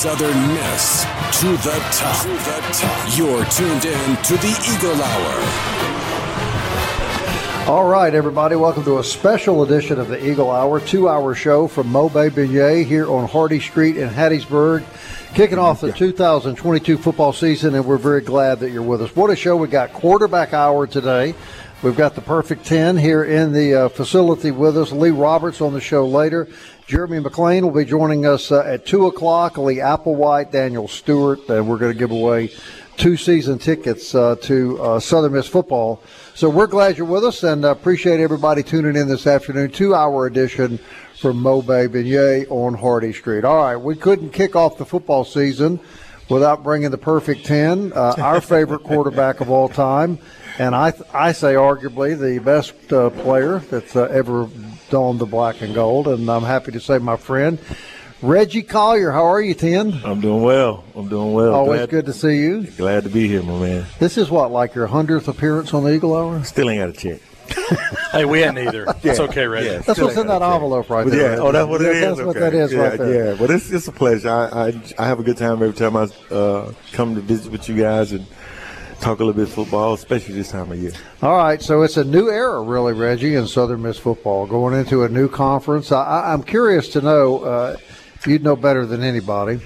Southern Miss to the top. To the top. You're tuned in to the Eagle Hour. All right, everybody, welcome to a special edition of the Eagle Hour, two hour show from Mobay Beignet here on Hardy Street in Hattiesburg, kicking off the 2022 football season, and we're very glad that you're with us. What a show! We got quarterback hour today. We've got the perfect 10 here in the uh, facility with us. Lee Roberts on the show later. Jeremy McClain will be joining us uh, at 2 o'clock. Lee Applewhite, Daniel Stewart, and we're going to give away two season tickets uh, to uh, Southern Miss football. So we're glad you're with us and appreciate everybody tuning in this afternoon. Two hour edition from Mobay Beignet on Hardy Street. All right, we couldn't kick off the football season without bringing the perfect 10, uh, our favorite quarterback of all time and I, I say arguably the best uh, player that's uh, ever donned the black and gold. And I'm happy to say, my friend Reggie Collier, how are you, Ten? I'm doing well. I'm doing well. Always glad, good to see you. Glad to be here, my man. This is what, like your hundredth appearance on the Eagle Hour? Still ain't got a check. hey, we hadn't either. yeah. It's okay, Reggie. Yeah, that's what's in that envelope right but there. Yeah. Oh, that's what it is. That's okay. what that is yeah, right there. Yeah, but it's, it's a pleasure. I, I, I have a good time every time I uh, come to visit with you guys and talk a little bit of football, especially this time of year. All right, so it's a new era, really, Reggie, in Southern Miss football, going into a new conference. I, am curious to know, uh, you'd know better than anybody,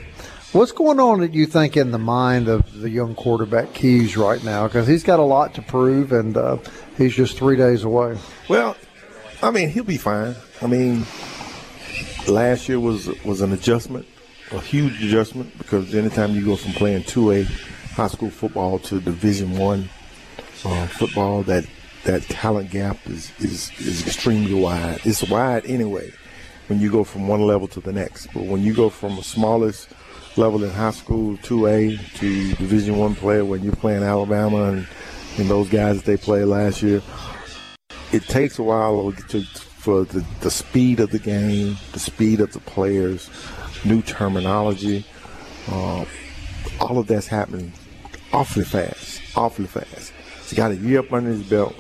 what's going on that you think in the mind of the young quarterback Keyes right now? Because he's got a lot to prove, and uh, he's just three days away. Well, I mean, he'll be fine. I mean, last year was was an adjustment, a huge adjustment, because anytime you go from playing two A high school football to Division One uh, football, that that talent gap is, is is extremely wide. It's wide anyway when you go from one level to the next. But when you go from the smallest level in high school, two A, to Division One player, when you're playing Alabama and, and those guys that they played last year, it takes a while to, for the, the speed of the game, the speed of the players, new terminology. Uh, all of that's happening awfully fast, awfully fast. He's got a year up under his belt.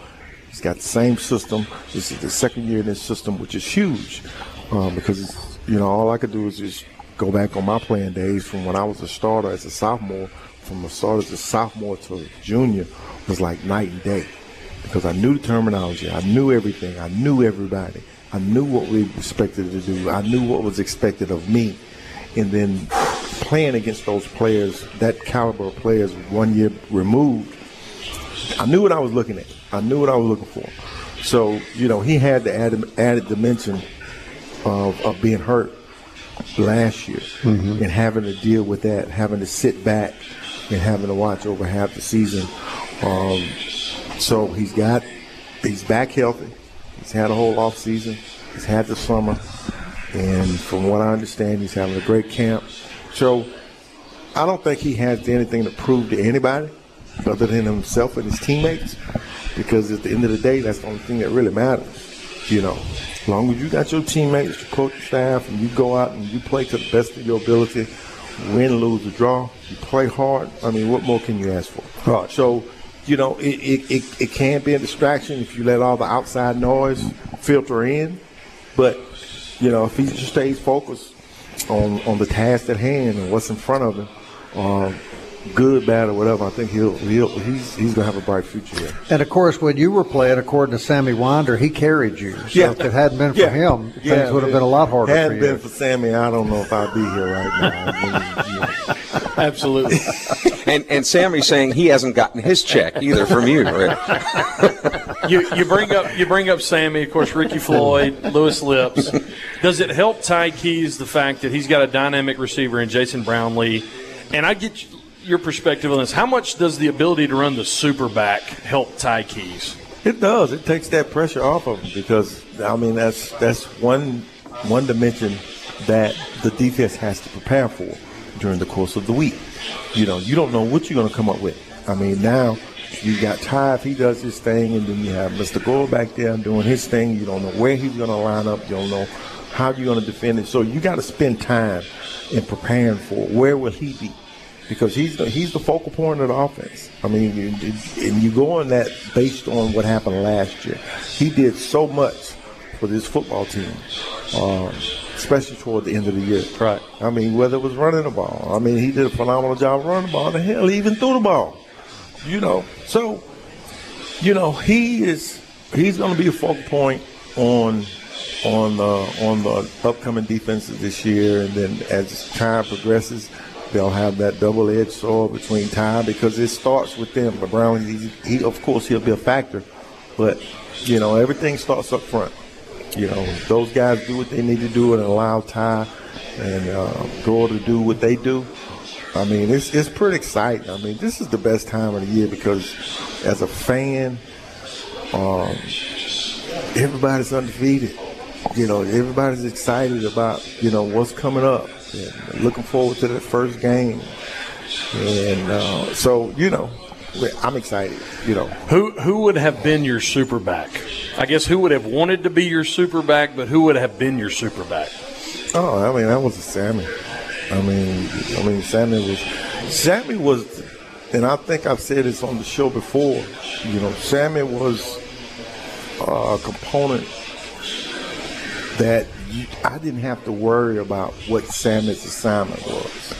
He's got the same system. This is the second year in this system, which is huge um, because, you know, all I could do is just go back on my playing days from when I was a starter as a sophomore. From a starter to sophomore to junior was like night and day because I knew the terminology. I knew everything. I knew everybody. I knew what we expected to do. I knew what was expected of me. And then playing against those players, that caliber of players, one year removed, I knew what I was looking at. I knew what I was looking for. So, you know, he had the added, added dimension of, of being hurt last year mm-hmm. and having to deal with that, having to sit back and having to watch over half the season. Um, so he's got, he's back healthy. He's had a whole off season. He's had the summer. And from what I understand, he's having a great camp. So I don't think he has anything to prove to anybody other than himself and his teammates. Because at the end of the day, that's the only thing that really matters. You know, as long as you got your teammates, your coaching staff, and you go out and you play to the best of your ability, win, lose, or draw, you play hard. I mean, what more can you ask for? Right. So, you know, it, it, it, it can be a distraction if you let all the outside noise filter in. But, you know, if he just stays focused on, on the task at hand and what's in front of him, um, good, bad, or whatever, I think he'll he'll he's he's gonna have a bright future here. And of course, when you were playing, according to Sammy Winder, he carried you. So Yeah. if it hadn't been for Yeah. him, things Yeah, would have been a lot harder Hadn't for you. been for Sammy, I don't know if I'd be here right now. I mean, you know. Absolutely. And and Sammy's saying he hasn't gotten his check either from you. Right? you you bring up you bring up Sammy, of course, Ricky Floyd, Louis Lipps. Does it help Ty Keyes the fact that he's got a dynamic receiver in Jason Brownlee? And I get your perspective on this. How much does the ability to run the super back help Ty Keyes? It does. It takes that pressure off of him because I mean that's that's one one dimension that the defense has to prepare for during the course of the week. You know, you don't know what you're going to come up with. I mean, now you got Ty if he does his thing, and then you have Mr. Gore back there doing his thing. You don't know where he's going to line up. You don't know how you're going to defend it. So you got to spend time in preparing for where will he be because he's the, he's the focal point of the offense. I mean, you, and you go on that based on what happened last year. He did so much for this football team, um, especially toward the end of the year. Right. I mean, whether it was running the ball, I mean, he did a phenomenal job running the ball. The hell, he even threw the ball. You know, so you know he is he's going to be a focal point on on the on the upcoming defenses this year, and then as time progresses, they'll have that double-edged sword between time because it starts with them. But he, he of course he'll be a factor, but you know everything starts up front. You know those guys do what they need to do and allow Ty and uh, Gore to do what they do. I mean, it's it's pretty exciting. I mean, this is the best time of the year because as a fan, um, everybody's undefeated. You know, everybody's excited about you know what's coming up. And looking forward to that first game, and uh, so you know, I'm excited. You know, Who who would have been your super back? I guess who would have wanted to be your super back, but who would have been your super back? Oh, I mean, that was a Sammy. I mean, I mean, Sammy was, Sammy was, and I think I've said this on the show before. You know, Sammy was a component that I didn't have to worry about what Sammy's assignment was.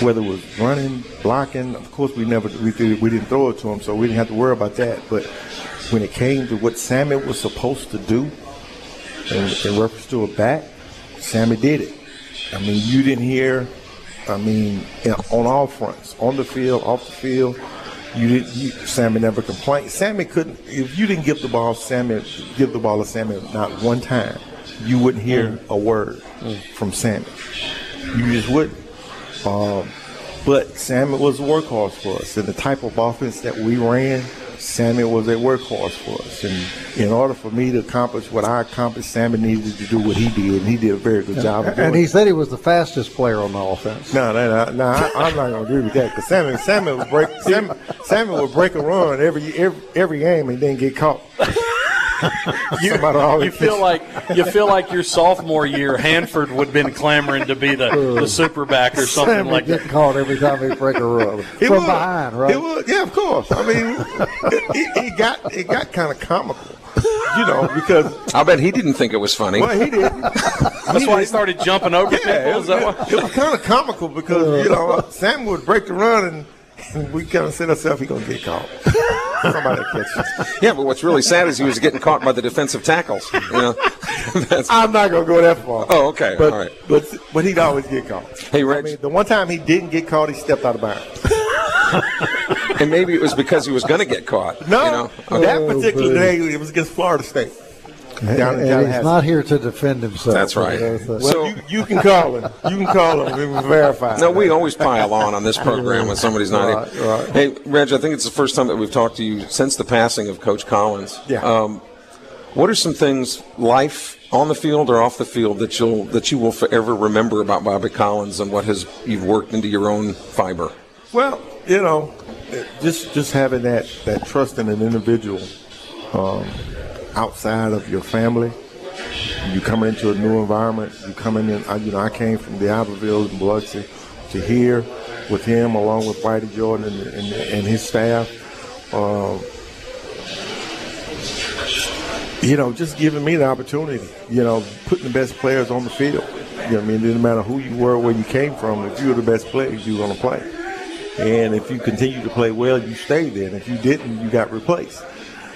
Whether it was running, blocking, of course we never we, did, we didn't throw it to him, so we didn't have to worry about that. But when it came to what Sammy was supposed to do, in, in reference to a back, Sammy did it. I mean, you didn't hear. I mean, on all fronts, on the field, off the field, you didn't. You, Sammy never complained. Sammy couldn't. If you didn't give the ball, Sammy give the ball to Sammy not one time, you wouldn't hear a word from Sammy. You just wouldn't. Um, but Sammy was a workhorse for us, and the type of offense that we ran, Sammy was a workhorse for us. And in order for me to accomplish what I accomplished, Sammy needed to do what he did, and he did a very good job of doing And it. he said he was the fastest player on the offense. No, no, no, no I, I'm not gonna agree with that because Sammy, Sammy would break, Sammy, Sammy would break a run every every, every game and then get caught. You, you feel like you feel like your sophomore year, Hanford would have been clamoring to be the, the super back or something Sammy like get that. caught every time he break a run He from would. behind, right? He would. Yeah, of course. I mean, it, it, it got it got kind of comical, you know, because I'll bet he didn't think it was funny. well, he didn't. That's why he started jumping over people. Yeah, it Is was, that why? it was kind of comical because you know Sam would break the run and, and we kind of said ourselves he gonna get caught. Somebody catch us. Yeah, but what's really sad is he was getting caught by the defensive tackles. You know, I'm not gonna go that far. Oh, okay. But All right. but but he'd always get caught. Hey, I mean, the one time he didn't get caught, he stepped out of bounds. and maybe it was because he was going to get caught. No, you know? that Oh, particular day it was against Florida State. And Down in and he's Tallahassee. not here to defend himself. That's right. That's- that's- Well, So- you, you can call him. You can call him. We will verify. No, we always pile on on this program when somebody's not Right, here. right. Hey, Reg, I think it's the first time that we've talked to you since the passing of Coach Collins. Yeah. Um, what are some things, life on the field or off the field, that you'll that you will forever remember about Bobby Collins and what has you've worked into your own fiber? Well, you know, just just having that that trust in an individual um, outside of your family. You coming into a new environment. You coming in. I, you know, I came from D'Iberville in Biloxi to here with him, along with Whitey Jordan and, and, and his staff. Um, you know, just giving me the opportunity. You know, putting the best players on the field. You know, I mean, it didn't matter who you were, where you came from. If you were the best player, you were going to play. And if you continue to play well, you stayed there. And if you didn't, you got replaced.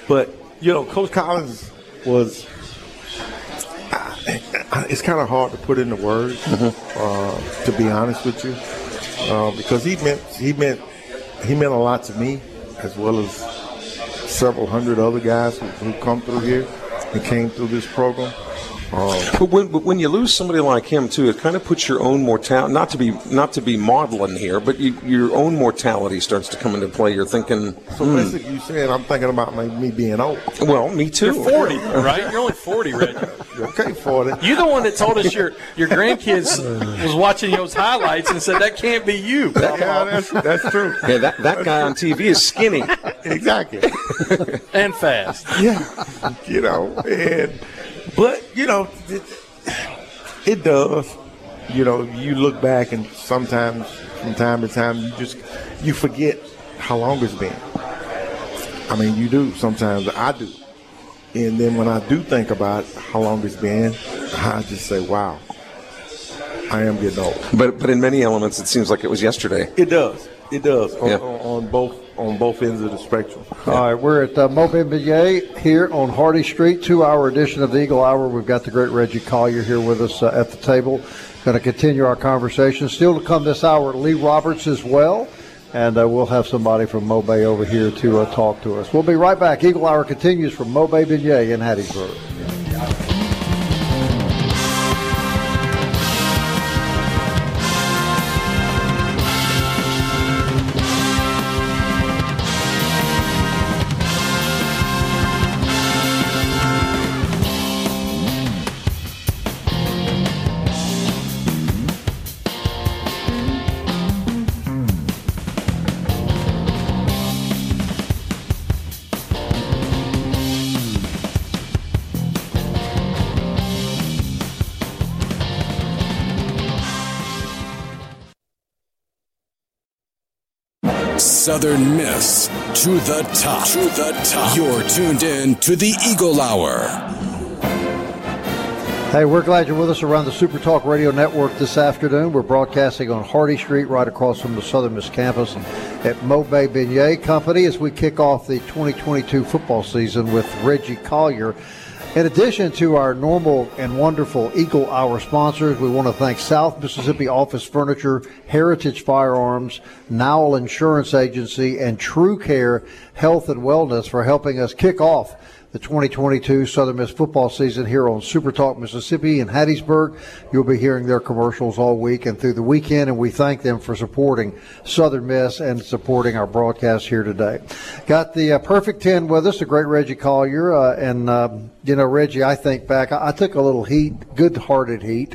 But, you know, Coach Collins was it's kind of hard to put into words, uh, to be honest with you, uh, because he meant he meant he meant a lot to me, as well as several hundred other guys who, who come through here and came through this program. Uh, but when, but when you lose somebody like him too, it kind of puts your own mortality. Not to be not to be maudlin here, but you, your own mortality starts to come into play. You're thinking. So hmm. basically, you saying I'm thinking about my, me being old. Well, me too. You're 40, right? You're only 40, Reggie. okay, 40. You're the one that told us your your grandkids was watching those highlights and said that can't be you. yeah, that's that's true. Yeah, that that guy on TV is skinny. exactly. and fast. Yeah, you know, and but you know, it, it does. You know, you look back and sometimes, from time to time, you just you forget how long it's been. I mean, you do sometimes. I do, and then when I do think about how long it's been, I just say, "Wow, I am getting old." But but in many elements, it seems like it was yesterday. It does. It does on, Yeah. on, on both on both ends of the spectrum. All right, we're at uh, Montpellier here on Hardy Street, two-hour edition of the Eagle Hour. We've got the great Reggie Collier here with us uh, at the table. Going to continue our conversation. Still to come this hour, Lee Roberts as well, and uh, we'll have somebody from Mobay over here to uh, talk to us. We'll be right back. Eagle Hour continues from Mobay Beignet in Hattiesburg. Southern Miss to the top. To the top. You're tuned in to the Eagle Hour. Hey, we're glad you're with us around the Super Talk Radio Network this afternoon. We're broadcasting on Hardy Street, right across from the Southern Miss campus at Mobay Beignet Company as we kick off the 2022 football season with Reggie Collier. In addition to our normal and wonderful Eagle Hour sponsors, we want to thank South Mississippi Office Furniture, Heritage Firearms, Nowell Insurance Agency, and True Care Health and Wellness for helping us kick off the 2022 Southern Miss football season here on Super Talk Mississippi in Hattiesburg. You'll be hearing their commercials all week and through the weekend, and we thank them for supporting Southern Miss and supporting our broadcast here today. Got the uh, perfect 10 with us, the great Reggie Collier. Uh, and, um, you know, Reggie, I think back, I, I took a little heat, good hearted heat.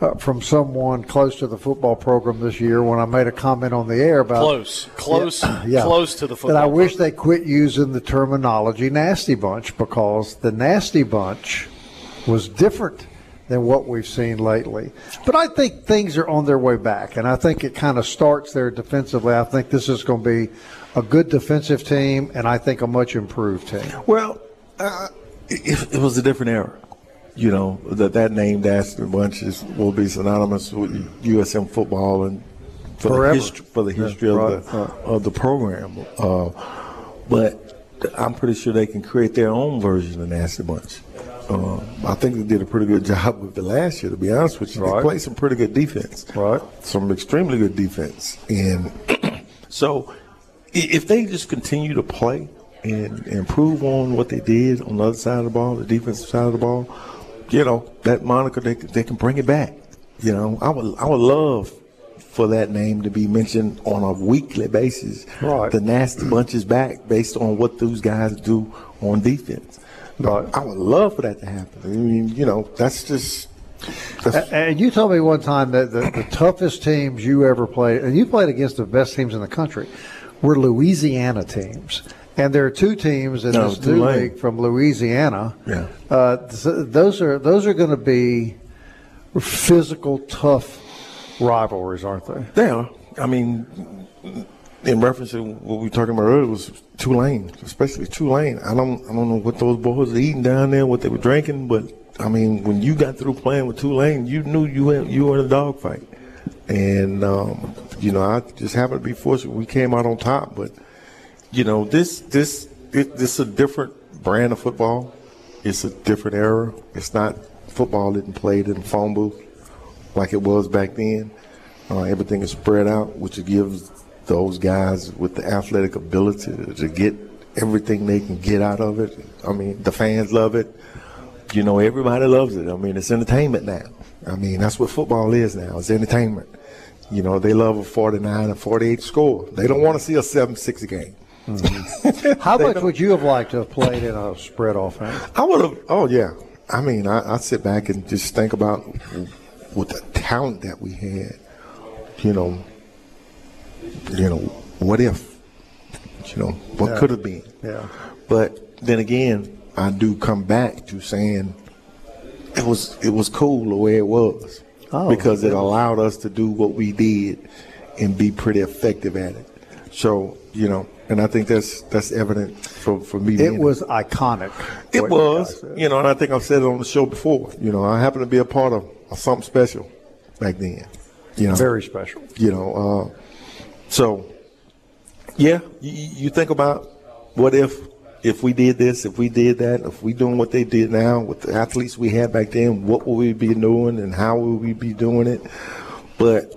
Uh, from someone close to the football program this year when I made a comment on the air about Close, close, yeah. close to the football. That I wish they quit using the terminology nasty bunch because the nasty bunch was different than what we've seen lately. But I think things are on their way back, and I think it kind of starts there defensively. I think this is going to be a good defensive team, and I think a much improved team. Well, uh, it, it was a different era. You know that that name Nasty Bunch is, will be synonymous with USM football and for Forever. the history for the Yeah, history right, of the of the program. Uh, but I'm pretty sure they can create their own version of Nasty Bunch. Uh, I think they did a pretty good job with the last year. To be honest with you, Right. they played some pretty good defense. Right. Some extremely good defense, and so if they just continue to play and improve on what they did on the other side of the ball, the defensive side of the ball, you know that moniker they they can bring it back. You know, I would I would love for that name to be mentioned on a weekly basis. Right. The nasty bunch is back based on what those guys do on defense. Right. I would love for that to happen. I mean, you know, that's just. That's, And you told me one time that the, the toughest teams you ever played, and you played against the best teams in the country, were Louisiana teams. And there are two teams in No, this new Tulane. league from Louisiana. Yeah. Uh, th- those are those are going to be physical, tough rivalries, aren't they? Yeah, I mean, in reference to what we were talking about earlier was Tulane, especially Tulane. I don't, I don't know what those boys were eating down there, what they were drinking, but I mean, when you got through playing with Tulane, you knew you were, you were in a dogfight, and um, you know I just happened to be fortunate. We came out on top, but you know this this it, this is a different brand of football. It's a different era. It's not football didn't play in the phone booth like it was back then. Uh, everything is spread out, which gives those guys with the athletic ability to get everything they can get out of it. I mean, the fans love it. You know, everybody loves it. I mean, it's entertainment now. I mean, that's what football is now. It's entertainment. You know, they love a 49 or 48 score. They don't want to see a 7 6 game. Mm-hmm. How much would you have liked to have played in a spread offense? I would have, oh, yeah. I mean, I, I sit back and just think about with the talent that we had, you know, you know, what if? You know, what Yeah. could have been? Yeah. But then again, I do come back to saying it was it was cool the way it was Oh, because it allowed us to do what we did and be pretty effective at it. So you know, and I think that's that's evident for for me. It was iconic. it was, you know, and I think I've said it on the show before. You know, I happened to be a part of, of something special back then. You know, Very special. you know, uh, so yeah, you, you think about what if if we did this, if we did that, if we doing what they did now with the athletes we had back then, what would we be doing and how would we be doing it? But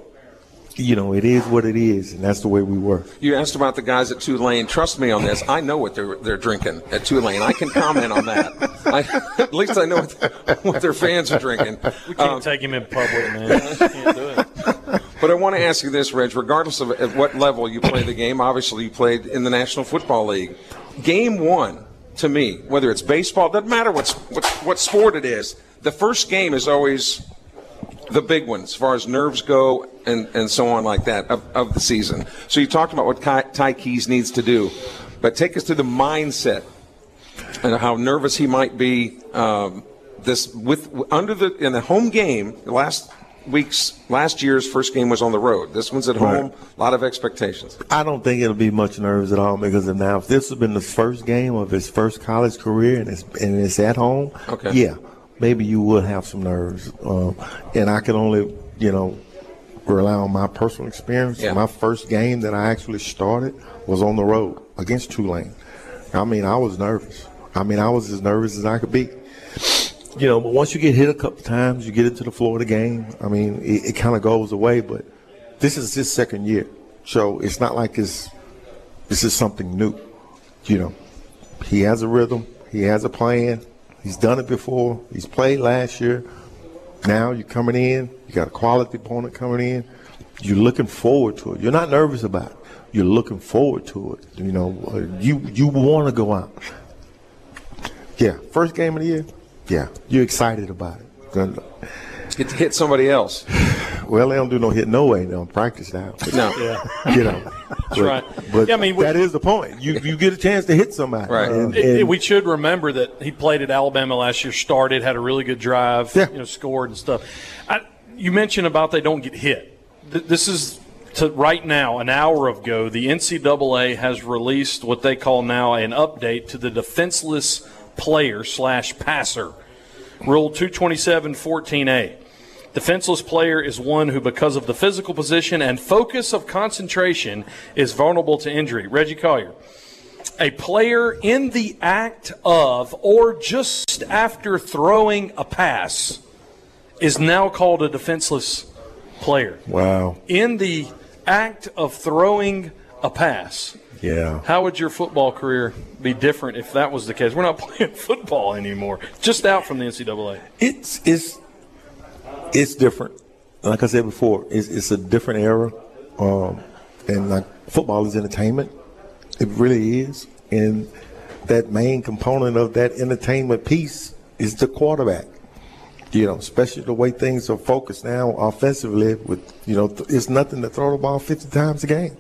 you know, it is what it is, and that's the way we were. You asked about the guys at Tulane. Trust me on this. I know what they're they're drinking at Tulane. I can comment on that. I, at least I know what, what their fans are drinking. We can't Um, take him in public, man. can't do it. But I want to ask you this, Reg. Regardless of at what level you play the game, obviously you played in the National Football League. Game one, to me, whether it's baseball, doesn't matter what what, what sport it is. The first game is always the big one as far as nerves go and, and so on like that of, of the season. So you talked about what Ty, Ty Keyes needs to do, but take us to the mindset and how nervous he might be. Um, this with under the in the home game last week's last year's first game was on the road. This one's at home. A lot of expectations. I don't think it'll be much nerves at all because now. If this has been the first game of his first college career and it's and it's at home, Okay. yeah, maybe you would have some nerves. Um, and I can only, you know, rely on my personal experience. Yeah. My first game that I actually started was on the road against Tulane. I mean, I was nervous. I mean, I was as nervous as I could be. You know, but once you get hit a couple times, you get into the flow of the game. I mean, it, it kind of goes away. But this is his second year, so it's not like it's this is something new. You know, he has a rhythm, he has a plan. He's done it before. He's played last year. Now you're coming in. You got a quality opponent coming in. You're looking forward to it. You're not nervous about it. You're looking forward to it. You know, uh, you you want to go out. Yeah, first game of the year. Yeah, you're excited about it. Gonna- Get to hit somebody else. Well, they don't do no hit no way. They don't practice now. No. Yeah. You know, that's right. But Yeah, I mean, we- that is the point. You you get a chance to hit somebody. Right. And- It- it- we should remember that he played at Alabama last year, started, had a really good drive, Yeah. you know, scored and stuff. I, you mentioned about they don't get hit. Th- This is to right now, an hour ago, the NCAA has released what they call now an update to the defenseless player slash passer. Rule 227.14a. Defenseless player is one who, because of the physical position and focus of concentration, is vulnerable to injury. Reggie Collier a player in the act of or just after throwing a pass is now called a defenseless player. wow. In the act of throwing a pass. Yeah. How would your football career be different if that was the case? We're not playing football anymore. Just out from the NCAA. It's it's different. Like I said before, it's, it's a different era, um, and like football is entertainment. It really is, and that main component of that entertainment piece is the quarterback. You know, especially the way things are focused now offensively. With you know, it's nothing to throw the ball 50 times a game.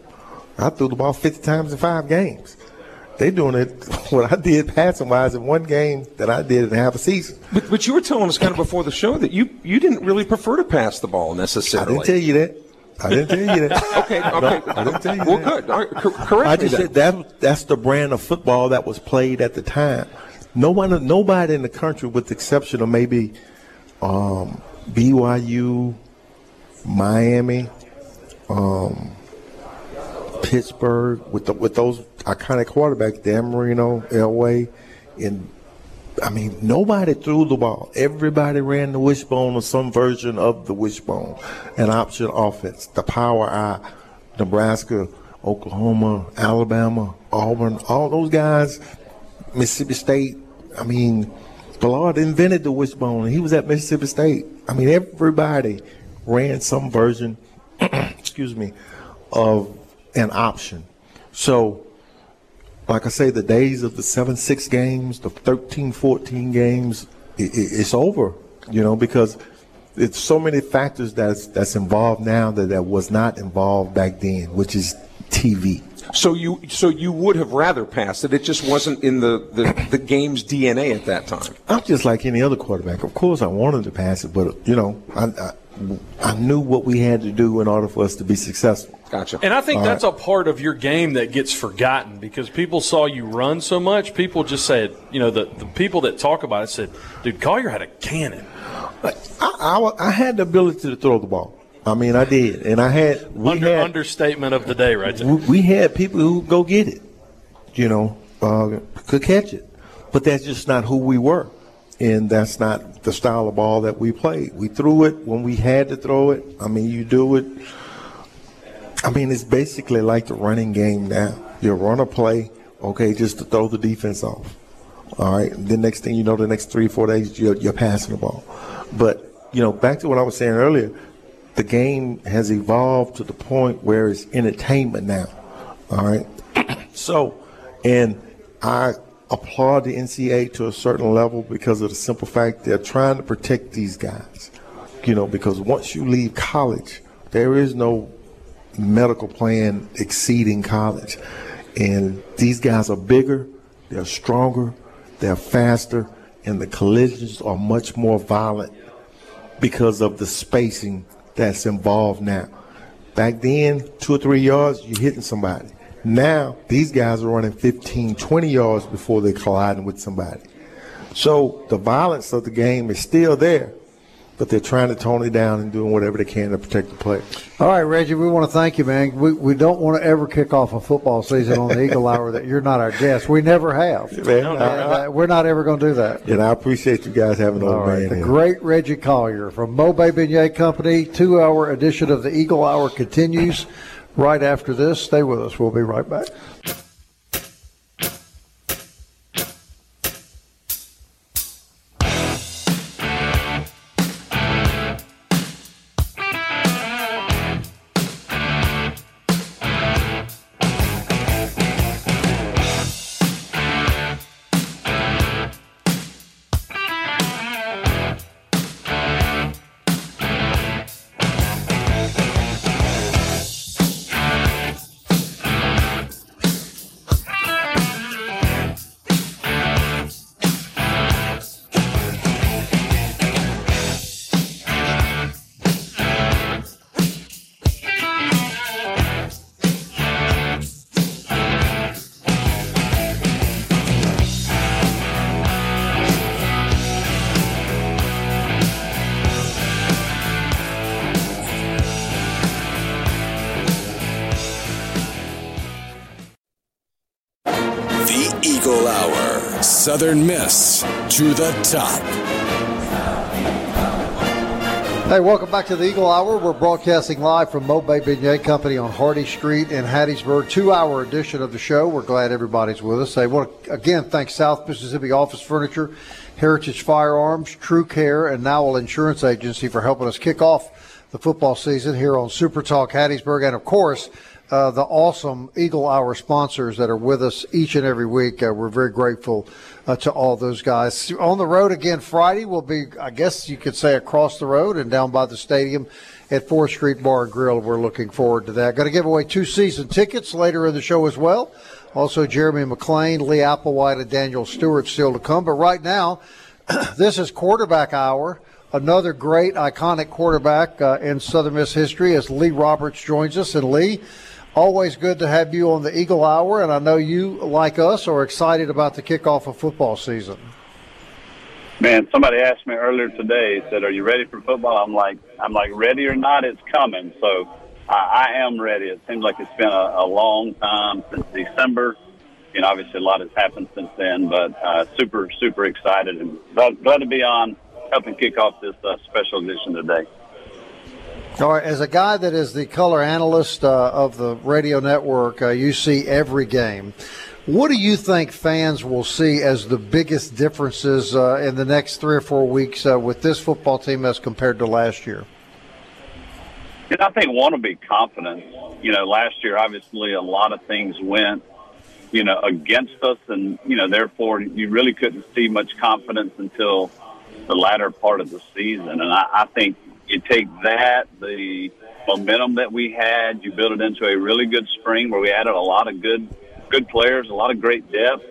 I threw the ball 50 times in five games. They doing it what I did passing wise in one game that I did in half a season. But, but you were telling us kind of before the show that you, you didn't really prefer to pass the ball necessarily. I didn't tell you that. I didn't tell you that. Okay, okay. I didn't tell you well, that. good. All right, cor- correct I just said that that's the brand of football that was played at the time. No one, nobody in the country, with the exception of maybe um, BYU, Miami, um, Pittsburgh with the, with those iconic quarterback, Dan Marino, Elway, and I mean nobody threw the ball. Everybody ran the wishbone or some version of the wishbone, an option offense, the power I, Nebraska, Oklahoma, Alabama, Auburn, all those guys, Mississippi State. I mean, Bellard invented the wishbone. He was at Mississippi State. I mean, everybody ran some version, excuse me, of an option. So, like I say, the days of the 7 6 games, the 13 14 games, it, it, it's over, you know, because it's so many factors that's, that's involved now that, that was not involved back then, which is TV. So you so you would have rather passed it. It just wasn't in the, the, the game's DNA at that time. I'm just like any other quarterback. Of course, I wanted to pass it, but you know, I, I, I knew what we had to do in order for us to be successful. Gotcha. And I think All that's right. a part of your game that gets forgotten because people saw you run so much. People just said, you know, the, the people that talk about it said, dude, Collier had a cannon. I, I, I had the ability to throw the ball. I mean, I did, and I had we Under, had understatement of the day, right there. we, we had people who go get it, you know, uh, could catch it, but that's just not who we were, and that's not the style of ball that we played. We threw it when we had to throw it. I mean, you do it. I mean, it's basically like the running game now. You run a play, okay, just to throw the defense off. All right. The next thing you know, the next three, four days, you're, you're passing the ball. But, you know, back to what I was saying earlier, the game has evolved to the point where it's entertainment now. All right. so, and I applaud the NCAA to a certain level because of the simple fact they're trying to protect these guys. You know, because once you leave college, there is no medical plan exceeding college. And these guys are bigger, they're stronger, they're faster, and the collisions are much more violent because of the spacing that's involved now. Back then, two or three yards, you're hitting somebody. Now, these guys are running 15, 20 yards before they're colliding with somebody. So the violence of the game is still there, but they're trying to tone it down and doing whatever they can to protect the players. All right, Reggie, we want to thank you, man. We, we don't want to ever kick off a football season on the Eagle Hour that you're not our guest. We never have. Man, And, I- uh, we're not ever going to do that. and I appreciate you guys having an All right, man the here. great Reggie Collier from Mobay Beignet Company. Two-hour edition of the Eagle Hour continues right after this. Stay with us. We'll be right back. Southern Miss to the top. Hey, welcome back to the Eagle Hour. We're broadcasting live from Mobay Beignet Company on Hardy Street in Hattiesburg. Two-hour edition of the show. We're glad everybody's with us. I want to again thank South Mississippi Office Furniture, Heritage Firearms, True Care, and Nowell Insurance Agency for helping us kick off the football season here on Super Talk Hattiesburg, and of course. Uh, the awesome Eagle Hour sponsors that are with us each and every week. Uh, we're very grateful uh, to all those guys. On the road again Friday, we'll be, I guess you could say, across the road and down by the stadium at 4th Street Bar and Grill. We're looking forward to that. Going to give away two season tickets later in the show as well. Also, Jeremy McClain, Lee Applewhite, and Daniel Stewart still to come. But right now, this is quarterback hour. Another great, iconic quarterback uh, in Southern Miss history as Lee Roberts joins us. And Lee, always good to have you on the Eagle Hour. And I know you, like us, are excited about the kickoff of football season. Man, somebody asked me earlier today, said, "Are you ready for football?" I'm like, "I'm like ready or not, it's coming." So I, I am ready. It seems like it's been a, a long time since December. You know, obviously a lot has happened since then, but uh, super, super excited and glad, glad to be on helping kick off this uh, special edition today. All right, as a guy that is the color analyst uh, of the radio network, uh, you see every game. What do you think fans will see as the biggest differences uh, in the next three or four weeks uh, with this football team as compared to last year? I think one will be confidence. You know, last year obviously a lot of things went, you know, against us, and you know, therefore you really couldn't see much confidence until the latter part of the season. And I, I think you take that, the momentum that we had, you build it into a really good spring where we added a lot of good good players, a lot of great depth,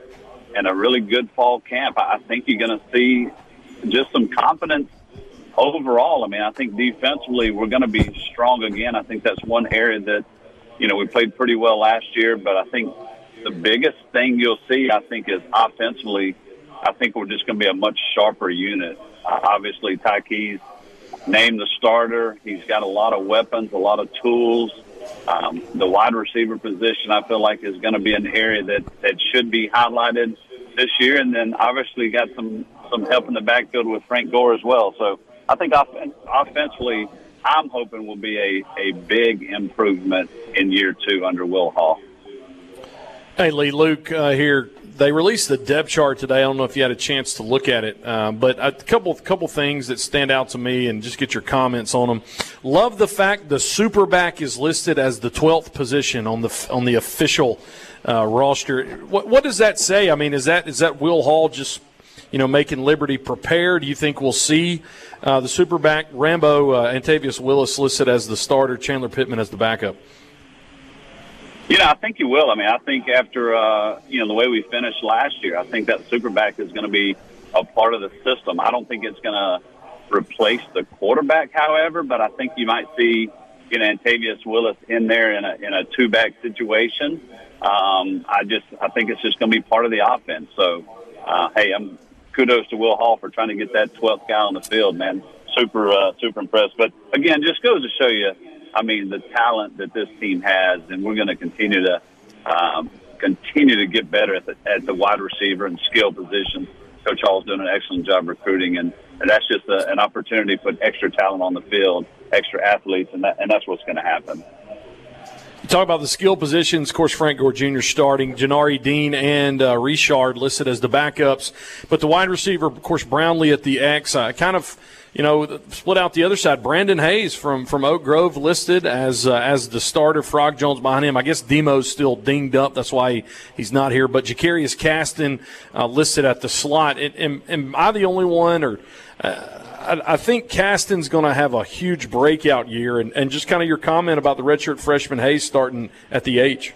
and a really good fall camp. I think you're going to see just some confidence overall. I mean, I think defensively we're going to be strong again. I think that's one area that, you know, we played pretty well last year, but I think the biggest thing you'll see, I think, is offensively. I think we're just going to be a much sharper unit. Uh, obviously, Ty Keyes named the starter. He's got a lot of weapons, a lot of tools. Um, the wide receiver position, I feel like, is going to be an area that, that should be highlighted this year. And then obviously got some, some help in the backfield with Frank Gore as well. So I think off- offensively, I'm hoping will be a, a big improvement in year two under Will Hall. Hey, Lee, Luke uh, here they released the depth chart today. I don't know if you had a chance to look at it, um, but a couple couple things that stand out to me, and just get your comments on them. Love the fact the super back is listed as the twelfth position on the on the official uh, roster. What, what does that say? I mean, is that is that Will Hall just you know making Liberty prepare? Do you think we'll see uh, the super back Rambo uh, Antavius Willis listed as the starter, Chandler Pittman as the backup? You know, I think you will. I mean, I think after uh, you know the way we finished last year, I think that superback is going to be a part of the system. I don't think it's going to replace the quarterback, however, but I think you might see you know Antavius Willis in there in a in a two back situation. Um, I just I think it's just going to be part of the offense. So, uh, hey, I'm kudos to Will Hall for trying to get that 12th guy on the field, man. Super uh, super impressed. But again, just goes to show you I mean, the talent that this team has, and we're going to continue to um, continue to get better at the, at the wide receiver and skill position. Coach Hall's doing an excellent job recruiting, and, and that's just a, an opportunity to put extra talent on the field, extra athletes, and, that, and that's what's going to happen. Talk about the skill positions. Of course, Frank Gore Jr. starting, Janari Dean and uh, Richard listed as the backups, but the wide receiver, of course, Brownlee at the X. Uh, kind of you know, split out the other side. Brandon Hayes from, from Oak Grove listed as uh, as the starter. Frog Jones behind him. I guess Demo's still dinged up. That's why he, he's not here. But Jacarius Caston uh, listed at the slot. Am, am I the only one, or uh, I, I, think Caston's going to have a huge breakout year? And, and just kind of your comment about the redshirt freshman Hayes starting at the H.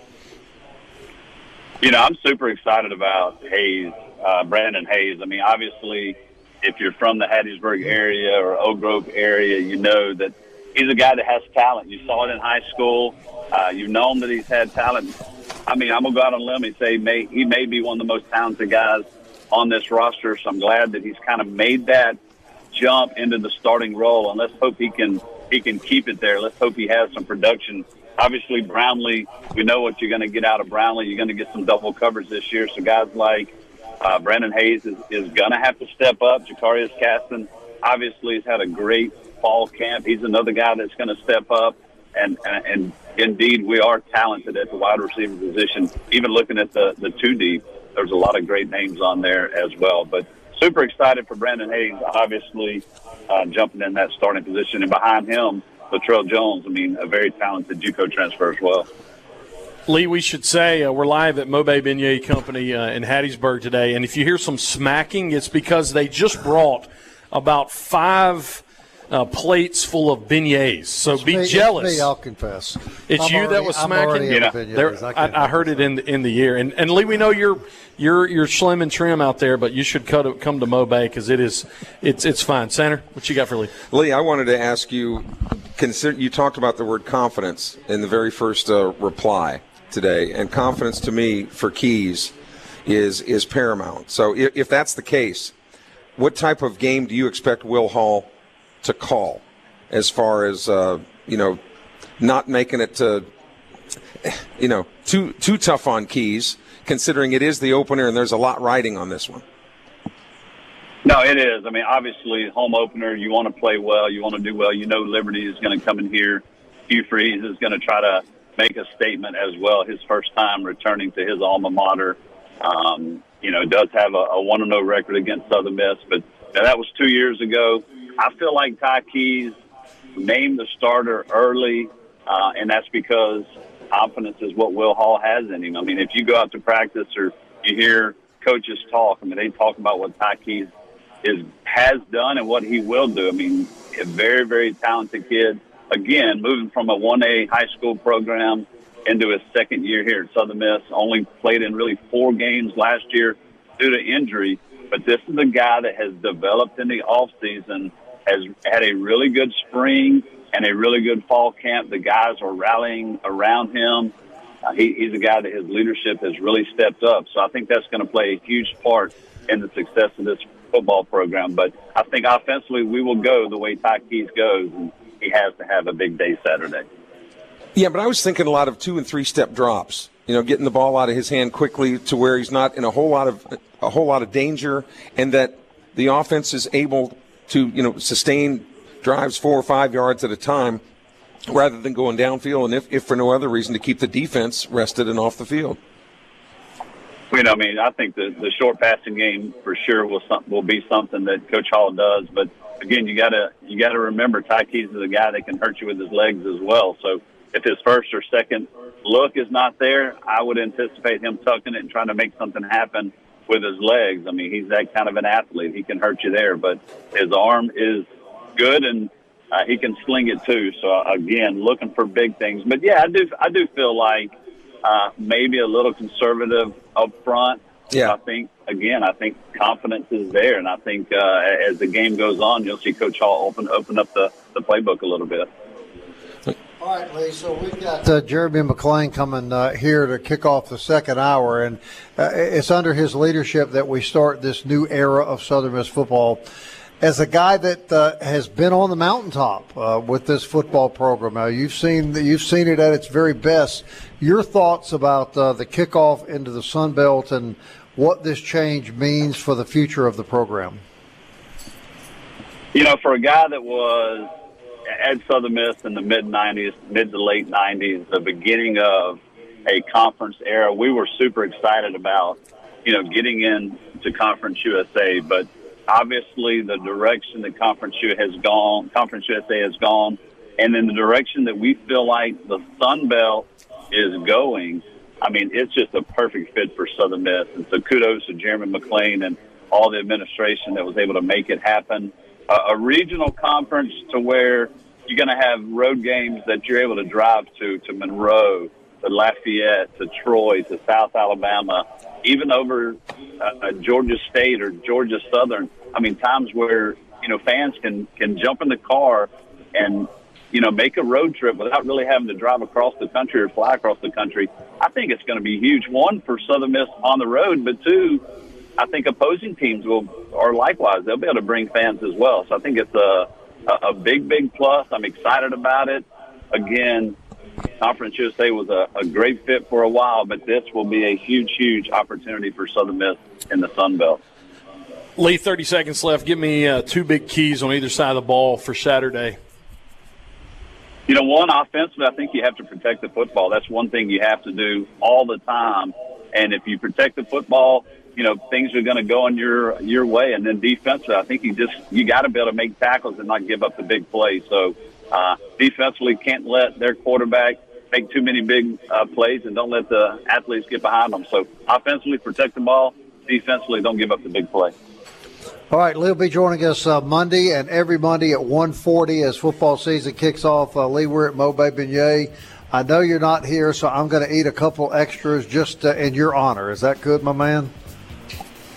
You know, I'm super excited about Hayes, uh, Brandon Hayes. I mean, obviously if you're from the Hattiesburg area or Oak Grove area, you know that he's a guy that has talent. You saw it in high school. Uh, you've known that he's had talent. I mean, I'm gonna go out on a limb and say may, he may be one of the most talented guys on this roster. So I'm glad that he's kind of made that jump into the starting role, and let's hope he can he can keep it there. Let's hope he has some production. Obviously, Brownlee, we know what you're going to get out of Brownlee. You're going to get some double covers this year. So guys like uh, Brandon Hayes is, is going to have to step up. Jacarius Caston obviously has had a great fall camp. He's another guy that's going to step up. And, and, and indeed, we are talented at the wide receiver position. Even looking at the, the two deep, there's a lot of great names on there as well. But super excited for Brandon Hayes, obviously, uh, jumping in that starting position. And behind him, Latrell Jones, I mean, a very talented JUCO transfer as well. Lee, we should say uh, we're live at Mobay Beignet Company uh, in Hattiesburg today, and if you hear some smacking, it's because they just brought about five uh, plates full of beignets. So it's be me, jealous. It's me, I'll confess. It's I'm you already, that was smacking. Yeah. I, I, I, heard it in the, in the ear. And, and Lee, we know you're you're you're slim and trim out there, but you should cut, come to Mobe because it is it's it's fine. Center, what you got for Lee? Lee, I wanted to ask you. Consider you talked about the word confidence in the very first uh, reply today, and confidence to me for Keyes is is paramount. So if, if that's the case, what type of game do you expect Will Hall to call, as far as uh, you know, not making it to, you know, too too tough on Keyes, considering it is the opener and there's a lot riding on this one. No, it is. I mean, obviously, home opener. You want to play well. You want to do well. You know, Liberty is going to come in here. Hugh Freeze is going to try to make a statement as well. His first time returning to his alma mater. Um, you know, does have a, one and zero oh record against Southern Miss, but that was two years ago. I feel like Ty Keyes named the starter early, uh, and that's because confidence is what Will Hall has in him. I mean, if you go out to practice or you hear coaches talk, I mean, they talk about what Ty Keyes is has done and what he will do. I mean, a very, very talented kid. Again, moving from a 1A high school program into his second year here at Southern Miss. Only played in really four games last year due to injury. But this is a guy that has developed in the off season, has had a really good spring and a really good fall camp. The guys are rallying around him. Uh, he, he's a guy that his leadership has really stepped up. So I think that's going to play a huge part in the success of this football program. But I think offensively, we will go the way Ty Keyes goes, and he has to have a big day Saturday. Yeah, but I was thinking a lot of two and three step drops. You know, getting the ball out of his hand quickly to where he's not in a whole lot of a whole lot of danger, and that the offense is able to you know sustain drives four or five yards at a time rather than going downfield, and if, if for no other reason to keep the defense rested and off the field you know, I mean, I think the the short passing game for sure will some, will be something that Coach Hall does. But again, you gotta you gotta remember Ty Keyes is a guy that can hurt you with his legs as well. So if his first or second look is not there, I would anticipate him tucking it and trying to make something happen with his legs. I mean, he's that kind of an athlete. He can hurt you there, but his arm is good and uh, he can sling it too. So again, looking for big things. But yeah, I do I do feel like uh, maybe a little conservative up front. Yeah. I think again, I think confidence is there, and I think uh, as the game goes on, you'll see Coach Hall open open up the, the playbook a little bit. All right, Lee. So we've got uh, Jeremy McClain coming uh, here to kick off the second hour, and uh, it's under his leadership that we start this new era of Southern Miss football as a guy that uh, has been on the mountaintop uh, with this football program. Now you've seen you've seen it at its very best. Your thoughts about uh, the kickoff into the Sun Belt and what this change means for the future of the program. You know, for a guy that was at Southern Miss in the mid '90s, mid to late '90s, the beginning of a conference era, we were super excited about you know getting into Conference USA, but obviously the direction that Conference has gone, Conference USA has gone, and in the direction that we feel like the Sun Belt is going. I mean, it's just a perfect fit for Southern Miss. And so kudos to Jeremy McClain and all the administration that was able to make it happen. Uh, a regional conference to where you're going to have road games that you're able to drive to, to Monroe, to Lafayette, to Troy, to South Alabama, even over uh, Georgia State or Georgia Southern. I mean, times where you know fans can can jump in the car and you know make a road trip without really having to drive across the country or fly across the country. I think it's going to be huge. One for Southern Miss on the road, but two, I think opposing teams will are likewise. They'll be able to bring fans as well. So I think it's a, a big big plus. I'm excited about it. Again, Conference USA was a, a great fit for a while, but this will be a huge, huge opportunity for Southern Miss in the Sun Belt. Lee, 30 seconds left. Give me uh, two big keys on either side of the ball for Saturday. You know, one, offensively, I think you have to protect the football. That's one thing you have to do all the time. And if you protect the football, you know, things are going to go in your your way. And then defensively, I think you just you got to be able to make tackles and not give up the big play. So uh, defensively, can't let their quarterback make too many big uh, plays and don't let the athletes get behind them. So offensively, protect the ball. Defensively, don't give up the big play. All right, Lee will be joining us uh, Monday and every Monday at 1.40 as football season kicks off. Uh, Lee, we're at Mobay Beignet. I know you're not here, so I'm going to eat a couple extras just uh, in your honor. Is that good, my man?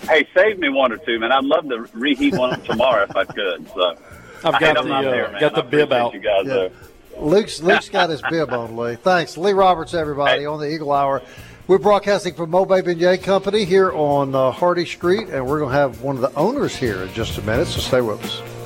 Hey, save me one or two, man. I'd love to reheat one tomorrow if I could. So I've got the uh, there, got the bib out. You guys yeah. Luke's Luke's got his bib on, Lee. Thanks, Lee Roberts, everybody hey. on the Eagle Hour. We're broadcasting from Mobay Beignet Company here on uh, Hardy Street, and we're going to have one of the owners here in just a minute, so stay with us.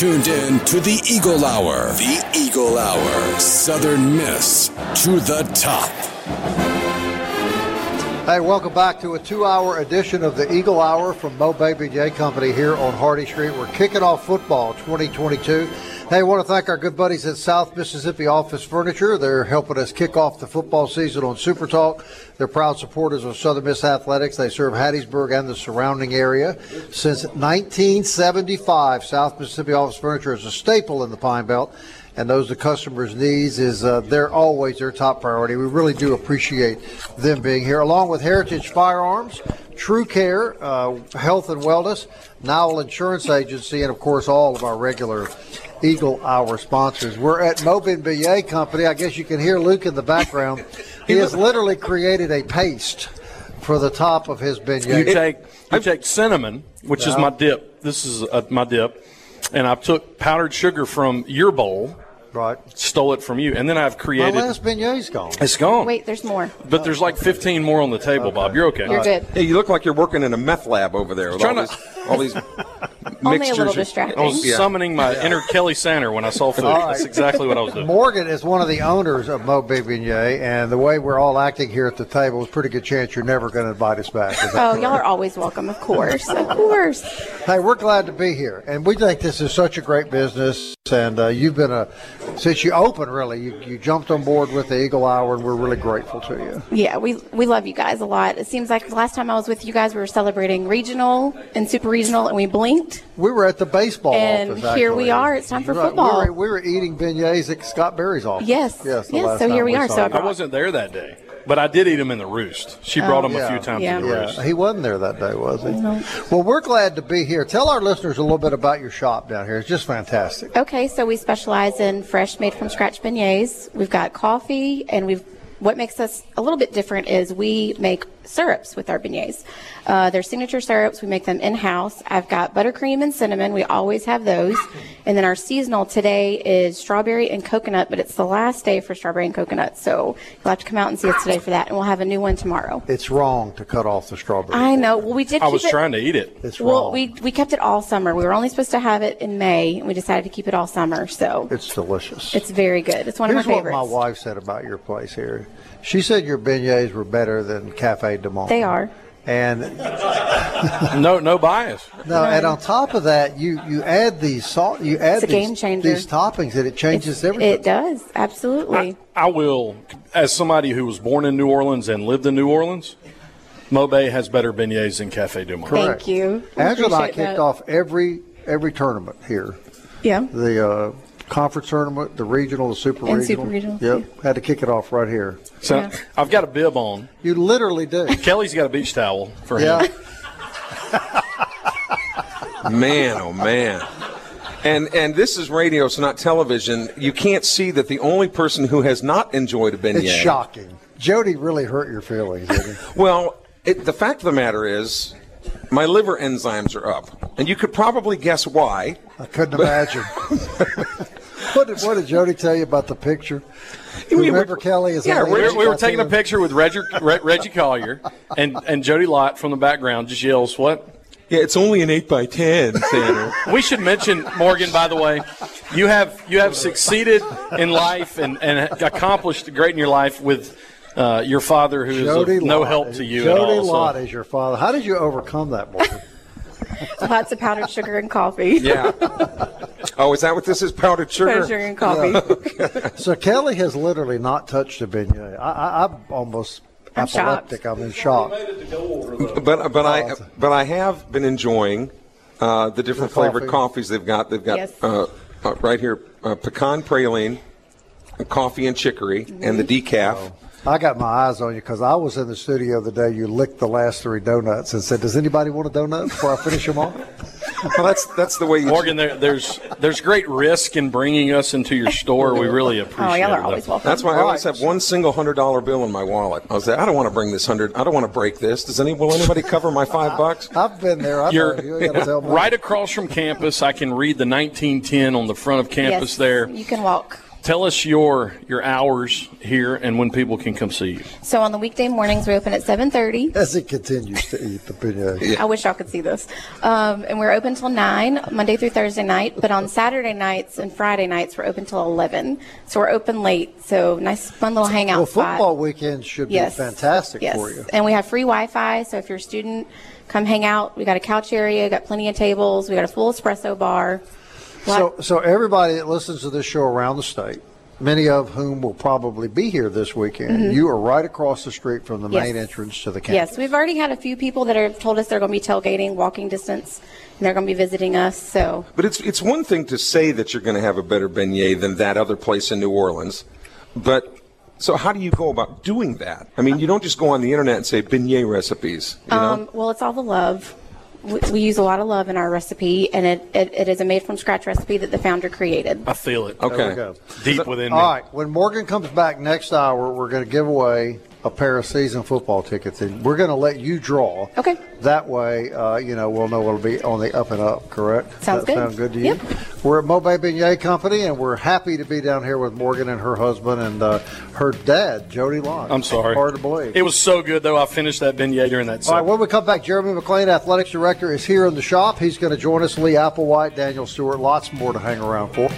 Tuned in to the Eagle Hour. The Eagle Hour. Southern Miss to the top. Hey, welcome back to a two-hour edition of the Eagle Hour from Mobay Beignet Company here on Hardy Street. We're kicking off football 2022. Hey, I want to thank our good buddies at South Mississippi Office Furniture. They're helping us kick off the football season on Super Talk. They're proud supporters of Southern Miss Athletics. They serve Hattiesburg and the surrounding area. Since 1975, South Mississippi Office Furniture is a staple in the Pine Belt and those the customers' needs is uh, they're always their top priority. We really do appreciate them being here, along with Heritage Firearms, True Care, uh, Health and Wellness, Nowell Insurance Agency, and of course all of our regular Eagle Hour sponsors. We're at Mobay Beignet Company. I guess you can hear Luke in the background. He has literally created a paste for the top of his beignet. You take you take cinnamon, which is my dip. This is uh, my dip, and I took powdered sugar from your bowl, right? Stole it from you, and then I've My created. last beignet's gone. It's gone. Wait, there's more. But there's like 15 more on the table, Bob. You're okay. You're good. Hey, you look like you're working in a meth lab over there with all Trying these, to- all these Only a mixtures. little of- distracting. I was Yeah. summoning my inner Kelly Sander when I saw food. All right. That's exactly what I was doing. Morgan is one of the owners of Mobay Beignet, and the way we're all acting here at the table, is a pretty good chance you're never going to invite us back. Is that Oh, y'all are always welcome, of course. Of course. Hey, we're glad to be here, and we think this is such a great business. And uh, you've been a since you opened, really, you, you jumped on board with the Eagle Hour, and we're really grateful to you. Yeah, we we love you guys a lot. It seems like the last time I was with you guys, we were celebrating regional and super regional, and we blinked. We were at the baseball And office. here we are. It's time for Right, football. We were, we were eating beignets at Scott Berry's office. Yes. yes. the Yes, last so time here we are. saw So I. I wasn't there that day, but I did eat them in the roost. She oh, brought them a few times Yeah. in the Yeah, roost. he wasn't there that day, was he? Well, we're glad to be here. Tell our listeners a little bit about your shop down here. It's just fantastic. Okay, so we specialize in fresh, made from scratch beignets. We've got coffee, and we've what makes us a little bit different is we make syrups with our beignets. Uh, they're signature syrups. We make them in house. I've got buttercream and cinnamon. We always have those. And then our seasonal today is strawberry and coconut, but it's the last day for strawberry and coconut. So you'll have to come out and see us today for that. And we'll have a new one tomorrow. It's wrong to cut off the strawberry. I know. Well, we did. I was it- trying to eat it. It's wrong. Well, we we kept it all summer. We were only supposed to have it in May, and we decided to keep it all summer. So it's delicious. it's very good. It's one Here's of my favorites. what my wife said about your place here. She said your beignets were better than Cafe Du Monde. They are. And No, no bias. no, and on top of that, you you add these salt, you add It's a these, game changer. these toppings, and it changes everything. It does absolutely. I will, as somebody who was born in New Orleans and lived in New Orleans, Mobay has better beignets than Cafe Du Monde. Thank you. I Angela and I kicked that. off every every tournament here. Yeah. The uh, conference tournament, the regional, the super And regional. super regional, Yep, had to kick it off right here. So Yeah. I've got a bib on. You literally do. Kelly's got a beach towel for Yeah. him. Man, oh man. And and this is radio, so not television. You can't see that the only person who has not enjoyed a beignet. It's shocking. Jody really hurt your feelings, didn't? Well, it, the fact of the matter is, my liver enzymes are up, and you could probably guess why. I couldn't imagine. What, did, what did Jody tell you about the picture? Remember Kelly? Is Yeah, We lady were, we were got taking a picture with Reggie, Re- Reggie Collier, and, and Jody Lott from the background just yells, What? Yeah, it's only an eight by ten, Tanner. We should mention Morgan. By the way, you have you have succeeded in life and, and accomplished great in your life with uh, your father, who is Jody of no help to you Jody at all. so- Lott is your father. How did you overcome that, Morgan? Lots of powdered sugar and coffee. yeah. Oh, is that what this is? Powdered sugar. Powdered sugar and coffee. so Kelly has literally not touched a beignet. I, I, I'm almost I'm epileptic. I'm in shock. But but I but I have been enjoying uh, the different The coffee. flavored coffees they've got. They've got Yes. uh, uh, right here uh, pecan praline, coffee and chicory, and the decaf. I got my eyes on you because I was in the studio the day you licked the last three donuts and said, "Does anybody want a donut before I finish them off?" Well, that's that's the way you. Morgan, there, there's there's great risk in bringing us into your store. We really appreciate Oh, y'all are it. always welcome. That's why I always have one single hundred dollar bill in my wallet. I was like, I don't want to bring this hundred. I don't want to break this. Does any will anybody cover my five bucks? I've been there. I You're know. You ain't tell me. right across from campus. I can read the 1910 on the front of campus yes, there. You can walk. Tell us your your hours here and when people can come see you. So on the weekday mornings, we open at 7:30. As it continues to eat the beignet. I wish y'all could see this. Um, and we're open till 9, Monday through Thursday night. But on Saturday nights and Friday nights, we're open till 11. So we're open late. So nice, fun little hangout Well, spot. football weekends should Yes. be fantastic yes. for you. And we have free Wi-Fi. So if you're a student, come hang out. We got a couch area, got plenty of tables. We got a full espresso bar. So, so everybody that listens to this show around the state, many of whom will probably be here this weekend, Mhm. you are right across the street from the Yes. main entrance to the campus. Yes, we've already had a few people that have told us they're going to be tailgating, walking distance, and they're going to be visiting us. So But it's it's one thing to say that you're going to have a better beignet than that other place in New Orleans, but so how do you go about doing that? I mean, you don't just go on the internet and say beignet recipes. You know? Um, well, it's all the love. We, we use a lot of love in our recipe, and it, it, it is a made from scratch recipe that the founder created. I feel it. There we go. Deep within me. All right, when Morgan comes back next hour, we're going to give away a pair of season football tickets, and we're going to let you draw. Okay. That way, uh, you know, we'll know what'll be on the up and up. Correct? Sounds that good. Sound good to you? Yep. We're at Mobay Beignet Company, and we're happy to be down here with Morgan and her husband and uh, her dad, Jody Lott. I'm sorry. Hard to believe. It was so good though. I finished that beignet during that. All right, when we come back, Jeremy McClain, athletics director, is here in the shop. He's going to join us. Lee Applewhite, Daniel Stewart, lots more to hang around for.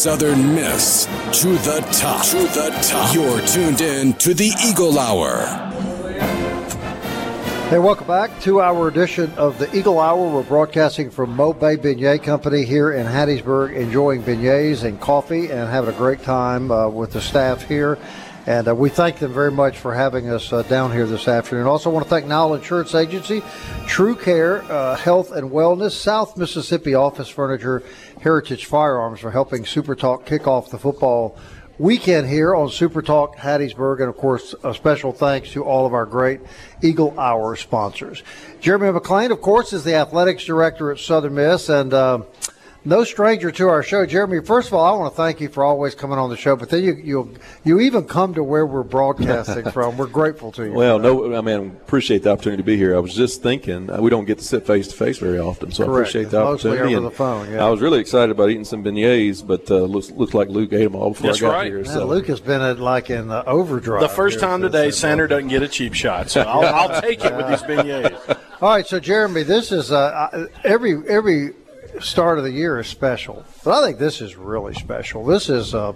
Southern Miss to the top. To the top. You're tuned in to the Eagle Hour. Hey, welcome back. Two hour edition of the Eagle Hour. We're broadcasting from Mobay Beignet Company here in Hattiesburg, enjoying beignets and coffee and having a great time uh, with the staff here. And uh, we thank them very much for having us uh, down here this afternoon. Also, want to thank Nile Insurance Agency, True Care, uh, Health and Wellness, South Mississippi Office Furniture, Heritage Firearms for helping Super Talk kick off the football weekend here on Super Talk Hattiesburg. And of course, a special thanks to all of our great Eagle Hour sponsors. Jeremy McClain, of course, is the athletics director at Southern Miss and uh, no stranger to our show. Jeremy, first of all, I want to thank you for always coming on the show, but then you you you even come to where we're broadcasting from. We're grateful to you. Well, no, I mean, appreciate the opportunity to be here. I was just thinking, uh, we don't get to sit face to face very often, so I Correct. appreciate the Mostly opportunity. over and the phone, yeah. I was really excited about eating some beignets, but uh, looks looks like Luke ate them all before That's I got right. here. Man, So. Luke has been at like in uh, overdrive. The first time today, then. Sander doesn't get a cheap shot, so I'll, I'll take it with these beignets. All right, so Jeremy, this is uh, uh, every every start of the year is special, but I think this is really special. This is uh,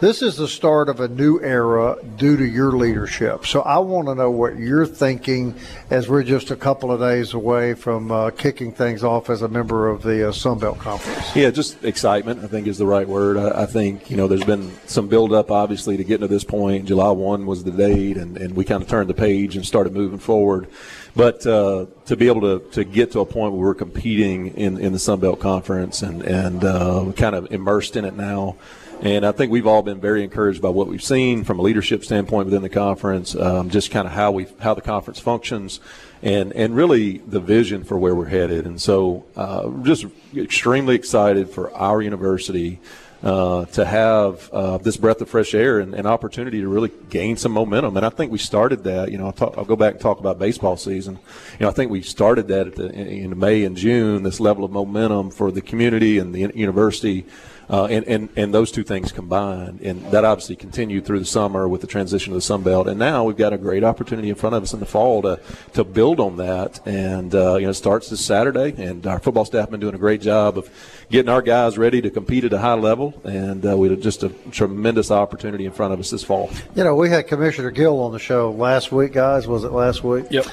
this is the start of a new era due to your leadership. So I want to know what you're thinking as we're just a couple of days away from uh, kicking things off as a member of the uh, Sun Belt Conference. Yeah, just excitement, I think is the right word. I, I think, you know, there's been some build up, obviously, to getting to this point. July 1 was the date, and, and we kind of turned the page and started moving forward. But uh, to be able to, to get to a point where we're competing in, in the Sun Belt Conference and, and uh, kind of immersed in it now. And I think we've all been very encouraged by what we've seen from a leadership standpoint within the conference, um, just kind of how we how the conference functions, and and really the vision for where we're headed. And so, uh, just extremely excited for our university uh, to have uh, this breath of fresh air and an opportunity to really gain some momentum. And I think we started that. You know, I'll, talk, I'll go back and talk about baseball season. You know, I think we started that at the, in May and June. This level of momentum for the community and the university. Uh, and, and, and those two things combined. And that obviously continued through the summer with the transition to the Sun Belt. And now we've got a great opportunity in front of us in the fall to, to build on that. And, uh, you know, it starts this Saturday. And our football staff have been doing a great job of getting our guys ready to compete at a high level. And uh, we have just a tremendous opportunity in front of us this fall. You know, we had Commissioner Gill on the show last week, guys. Was it last week? Yep.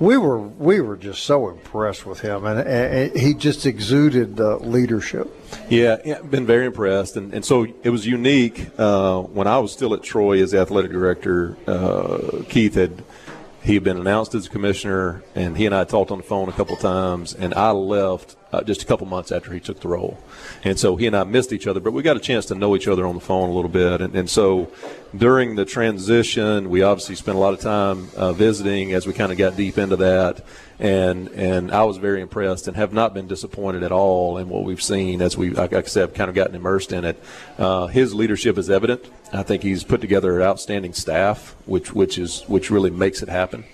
We were we were just so impressed with him, and, and he just exuded uh, leadership. Yeah, yeah, been very impressed, and, and so it was unique uh, when I was still at Troy as athletic director. Uh, Keith had He had been announced as a commissioner, and he and I talked on the phone a couple times. And I left uh, just a couple months after he took the role, and so he and I missed each other, but we got a chance to know each other on the phone a little bit. And, and so during the transition, we obviously spent a lot of time uh, visiting as we kind of got deep into that. And and I was very impressed and have not been disappointed at all in what we've seen as we, like I said, kind of gotten immersed in it. Uh, his leadership is evident. I think he's put together an outstanding staff, which which is which really makes it happen.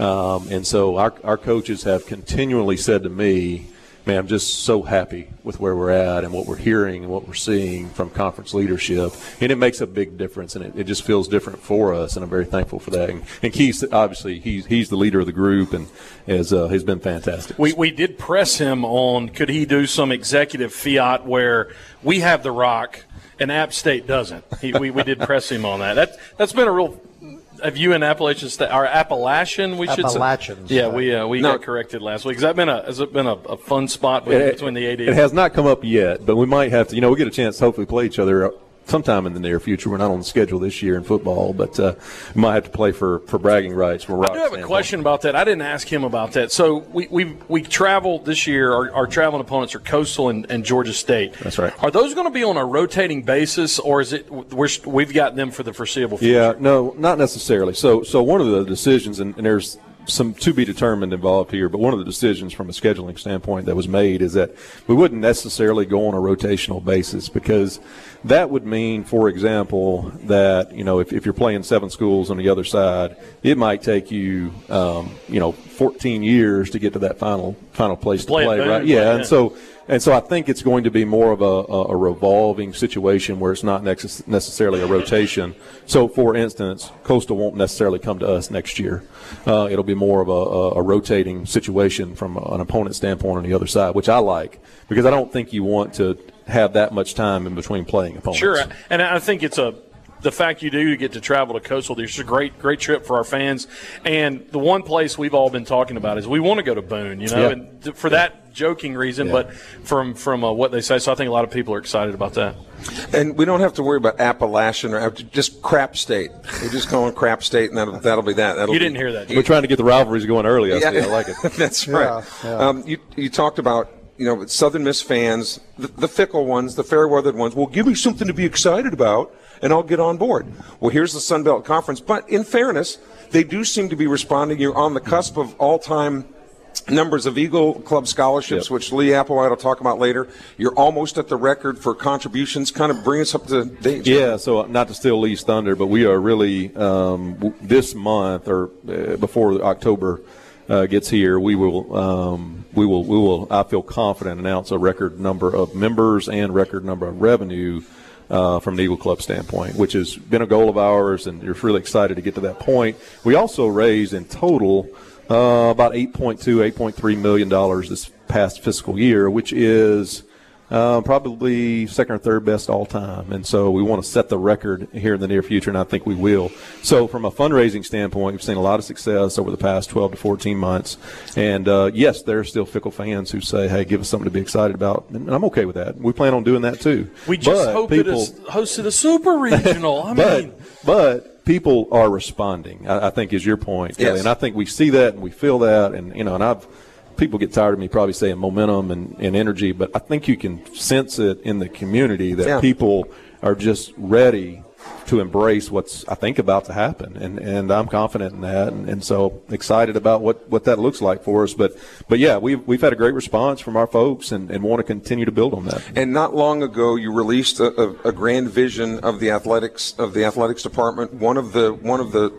Um, and so our, our coaches have continually said to me, man, I'm just so happy with where we're at and what we're hearing and what we're seeing from conference leadership. And it makes a big difference, and it, it just feels different for us, and I'm very thankful for that. And, and Keith, obviously, he's, he's the leader of the group and has, uh, has been fantastic. We, we did press him on could he do some executive fiat where we have the rock and App State doesn't. He, we, we did press him on that. That, that's been a real have you in Appalachian State our Appalachian? We should Appalachians. Say. Yeah, we uh, we no. got corrected last week. Has that been a has it been a, a fun spot between, between the AD? It has not come up yet, but we might have to. You know, we get a chance to hopefully play each other sometime in the near future. We're not on the schedule this year in football, but uh, we might have to play for, for bragging rights. From I do have a question about that. I didn't ask him about that. So we we we travel this year. Our, our traveling opponents are Coastal and, and, Georgia State. That's right. Are those going to be on a rotating basis, or is it we're, we've got them for the foreseeable future? Yeah, no, not necessarily. So so one of the decisions, and, and there's some to be determined involved here, but one of the decisions from a scheduling standpoint that was made is that we wouldn't necessarily go on a rotational basis because that would mean, for example, that you know if, if you're playing seven schools on the other side, it might take you um, you know 14 years to get to that final final place play to play, right? Yeah, and so and so I think it's going to be more of a, a, revolving situation where it's not necessarily a rotation. So, for instance, Coastal won't necessarily come to us next year. Uh, it'll be more of a, a, rotating situation from an opponent standpoint on the other side, which I like because I don't think you want to have that much time in between playing opponents. Sure, and I think it's a the fact you do get to travel to Coastal, it's a great, great trip for our fans. And the one place we've all been talking about is we want to go to Boone, you know, yeah. and for that joking reason, yeah. but from from uh, what they say. So I think a lot of people are excited about that. And we don't have to worry about Appalachian or just Crap State. We're just going Crap State, and that'll, that'll be that. That'll you didn't hear that. We're trying to get the rivalries going early. I, yeah. I like it. That's right. Yeah, um, you you talked about you know Southern Miss fans, the, the fickle ones, the fair weathered ones. Well, give me something to be excited about and I'll get on board. Well, here's the Sun Belt Conference. But in fairness, they do seem to be responding. You're on the cusp of all time numbers of Eagle Club scholarships, yep. which Lee Applewhite will talk about later. You're almost at the record for contributions. Kind of bring us up to date. Yeah, so not to steal Lee's thunder, but we are really um, this month or uh, before October. Uh, gets here, we will, um, we will, we will. I feel confident announce a record number of members and record number of revenue uh, from an Eagle Club standpoint, which has been a goal of ours, and we're really excited to get to that point. We also raised in total uh, about 8.2, 8.3 million dollars this past fiscal year, which is uh, probably second or third best all time. And so we want to set the record here in the near future, and I think we will. So from a fundraising standpoint, we've seen a lot of success over the past 12 to 14 months. And uh, yes, there are still fickle fans who say, hey, give us something to be excited about. And I'm okay with that. We plan on doing that too. We just but hope people, it hosted a super regional. I but, mean, but people are responding, I, I, think is your point, Kelly. Yes. And I think we see that and we feel that. And, you know, and I've, people get tired of me probably saying momentum and, and energy, but I think you can sense it in the community that yeah. people are just ready to embrace what's I think about to happen, and and I'm confident in that, and, and so excited about what, what that looks like for us. But but yeah, we've we've had a great response from our folks, and, and want to continue to build on that. And not long ago, you released a, a, a grand vision of the athletics of the athletics department. One of the one of the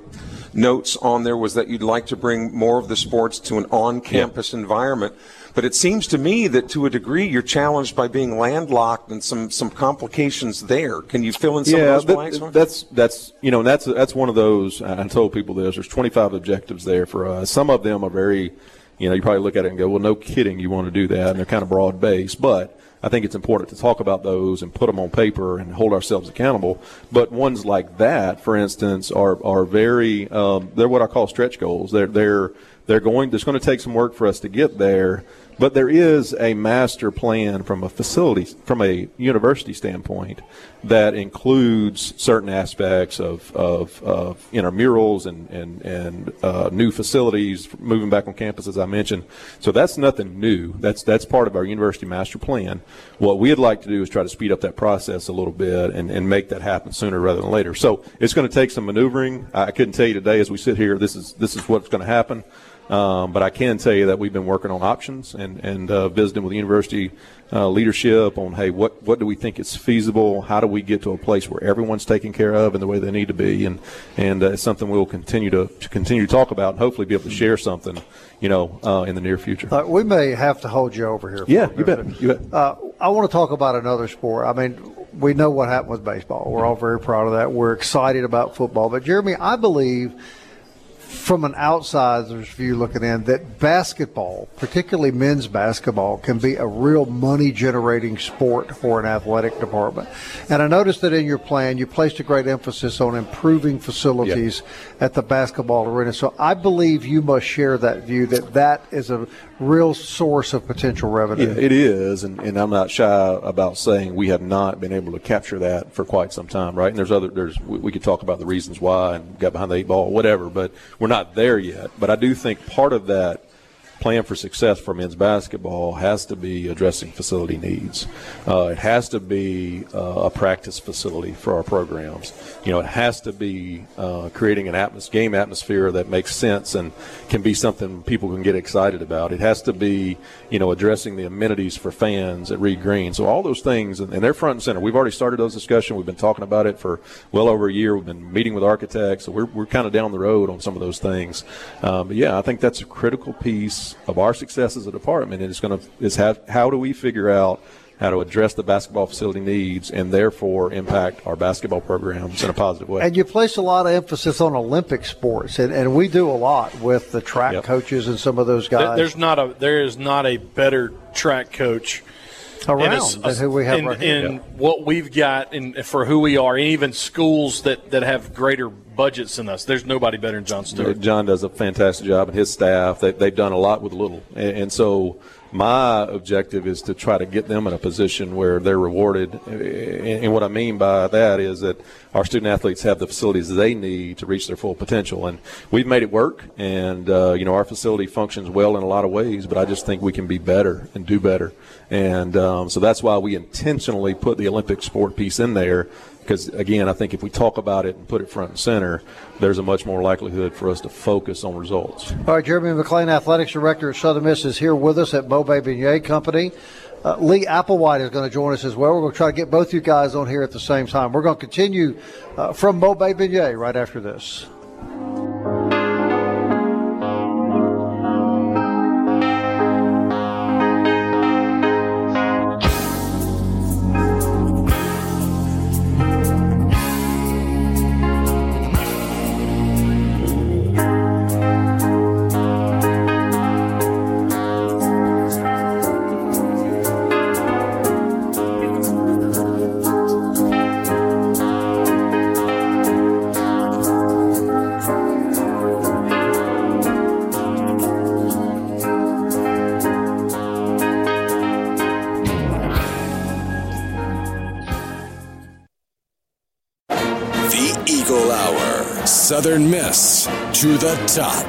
notes on there was that you'd like to bring more of the sports to an on-campus yeah. environment. But it seems to me that to a degree you're challenged by being landlocked and some, some complications there. Can you fill in some yeah, of those blanks? That, that's that's you know that's that's one of those. I told people this. There's 25 objectives there for us. Some of them are very, you know, you probably look at it and go, well, no kidding, you want to do that, and they're kind of broad based, but I think it's important to talk about those and put them on paper and hold ourselves accountable. But ones like that, for instance, are are very um, they're what I call stretch goals. They're they're they're going. There's going to take some work for us to get there. But there is a master plan from a facility, from a university standpoint, that includes certain aspects of, of, of intramurals and, and, and uh, new facilities, moving back on campus, as I mentioned. So that's nothing new. That's, that's part of our university master plan. What we'd like to do is try to speed up that process a little bit and, and make that happen sooner rather than later. So it's going to take some maneuvering. I couldn't tell you today as we sit here, this is, this is what's going to happen. Um, but I can tell you that we've been working on options and, and uh, visiting with the university uh, leadership on, hey, what, what do we think is feasible? How do we get to a place where everyone's taken care of in the way they need to be? And, and uh, it's something we'll continue to, to continue to talk about and hopefully be able to share something, you know, uh, in the near future. Uh, we may have to hold you over here. yeah, you bet. You bet. Uh, I want to talk about another sport. I mean, we know what happened with baseball. We're all very proud of that. We're excited about football. But, Jeremy, I believe – from an outsider's view looking in that basketball, particularly men's basketball, can be a real money generating sport for an athletic department. And I noticed that in your plan, you placed a great emphasis on improving facilities yeah. at the basketball arena. So I believe you must share that view that that is a real source of potential revenue. Yeah, it is. And, and I'm not shy about saying we have not been able to capture that for quite some time, right? And there's other, there's, we, we could talk about the reasons why and got behind the eight ball, whatever, but we're not there yet. But I do think part of that plan for success for men's basketball has to be addressing facility needs. Uh, it has to be uh, a practice facility for our programs. You know, it has to be uh, creating an atmos- game atmosphere that makes sense and can be something people can get excited about. It has to be, you know, addressing the amenities for fans at Reed Green. So all those things, and they're front and center. We've already started those discussions. We've been talking about it for well over a year. We've been meeting with architects. So we're, we're kind of down the road on some of those things. Um, but yeah, I think that's a critical piece of our success as a department, and it's going to is how, how do we figure out how to address the basketball facility needs and therefore impact our basketball programs in a positive way. And you place a lot of emphasis on Olympic sports, and, and we do a lot with the track yep. coaches and some of those guys. There's not a there is not a better track coach around a, who we have in, right in what we've got and for who we are, and even schools that, that have greater budgets than us. There's nobody better than John Stewart. John does a fantastic job, and his staff. They, they've done a lot with little, and, and so my objective is to try to get them in a position where they're rewarded. And what I mean by that is that our student athletes have the facilities they need to reach their full potential. And we've made it work. And, uh, you know, our facility functions well in a lot of ways, but I just think we can be better and do better. And um, so that's why we intentionally put the Olympic sport piece in there because again, I think if we talk about it and put it front and center, there's a much more likelihood for us to focus on results. All right, Jeremy McClain, Athletics Director at Southern Miss, is here with us at Mobay Beignet Company. Uh, Lee Applewhite is going to join us as well. We're going to try to get both you guys on here at the same time. We're going to continue uh, from Mobay Beignet right after this. Top.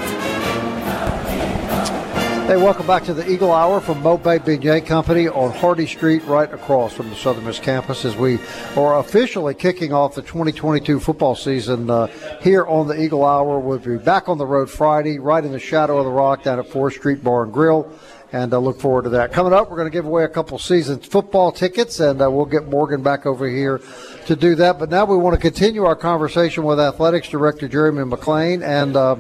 Hey, welcome back to the Eagle Hour from Mobay Beignet Company on Hardy Street, right across from the Southern Miss campus, as we are officially kicking off the 2022 football season uh, here on the Eagle Hour. We'll be back on the road Friday, right in the shadow of the rock down at 4th Street Bar and Grill and I uh, look forward to that. Coming up, we're going to give away a couple season football tickets, and uh, we'll get Morgan back over here to do that. But now we want to continue our conversation with Athletics Director Jeremy McClain, and uh,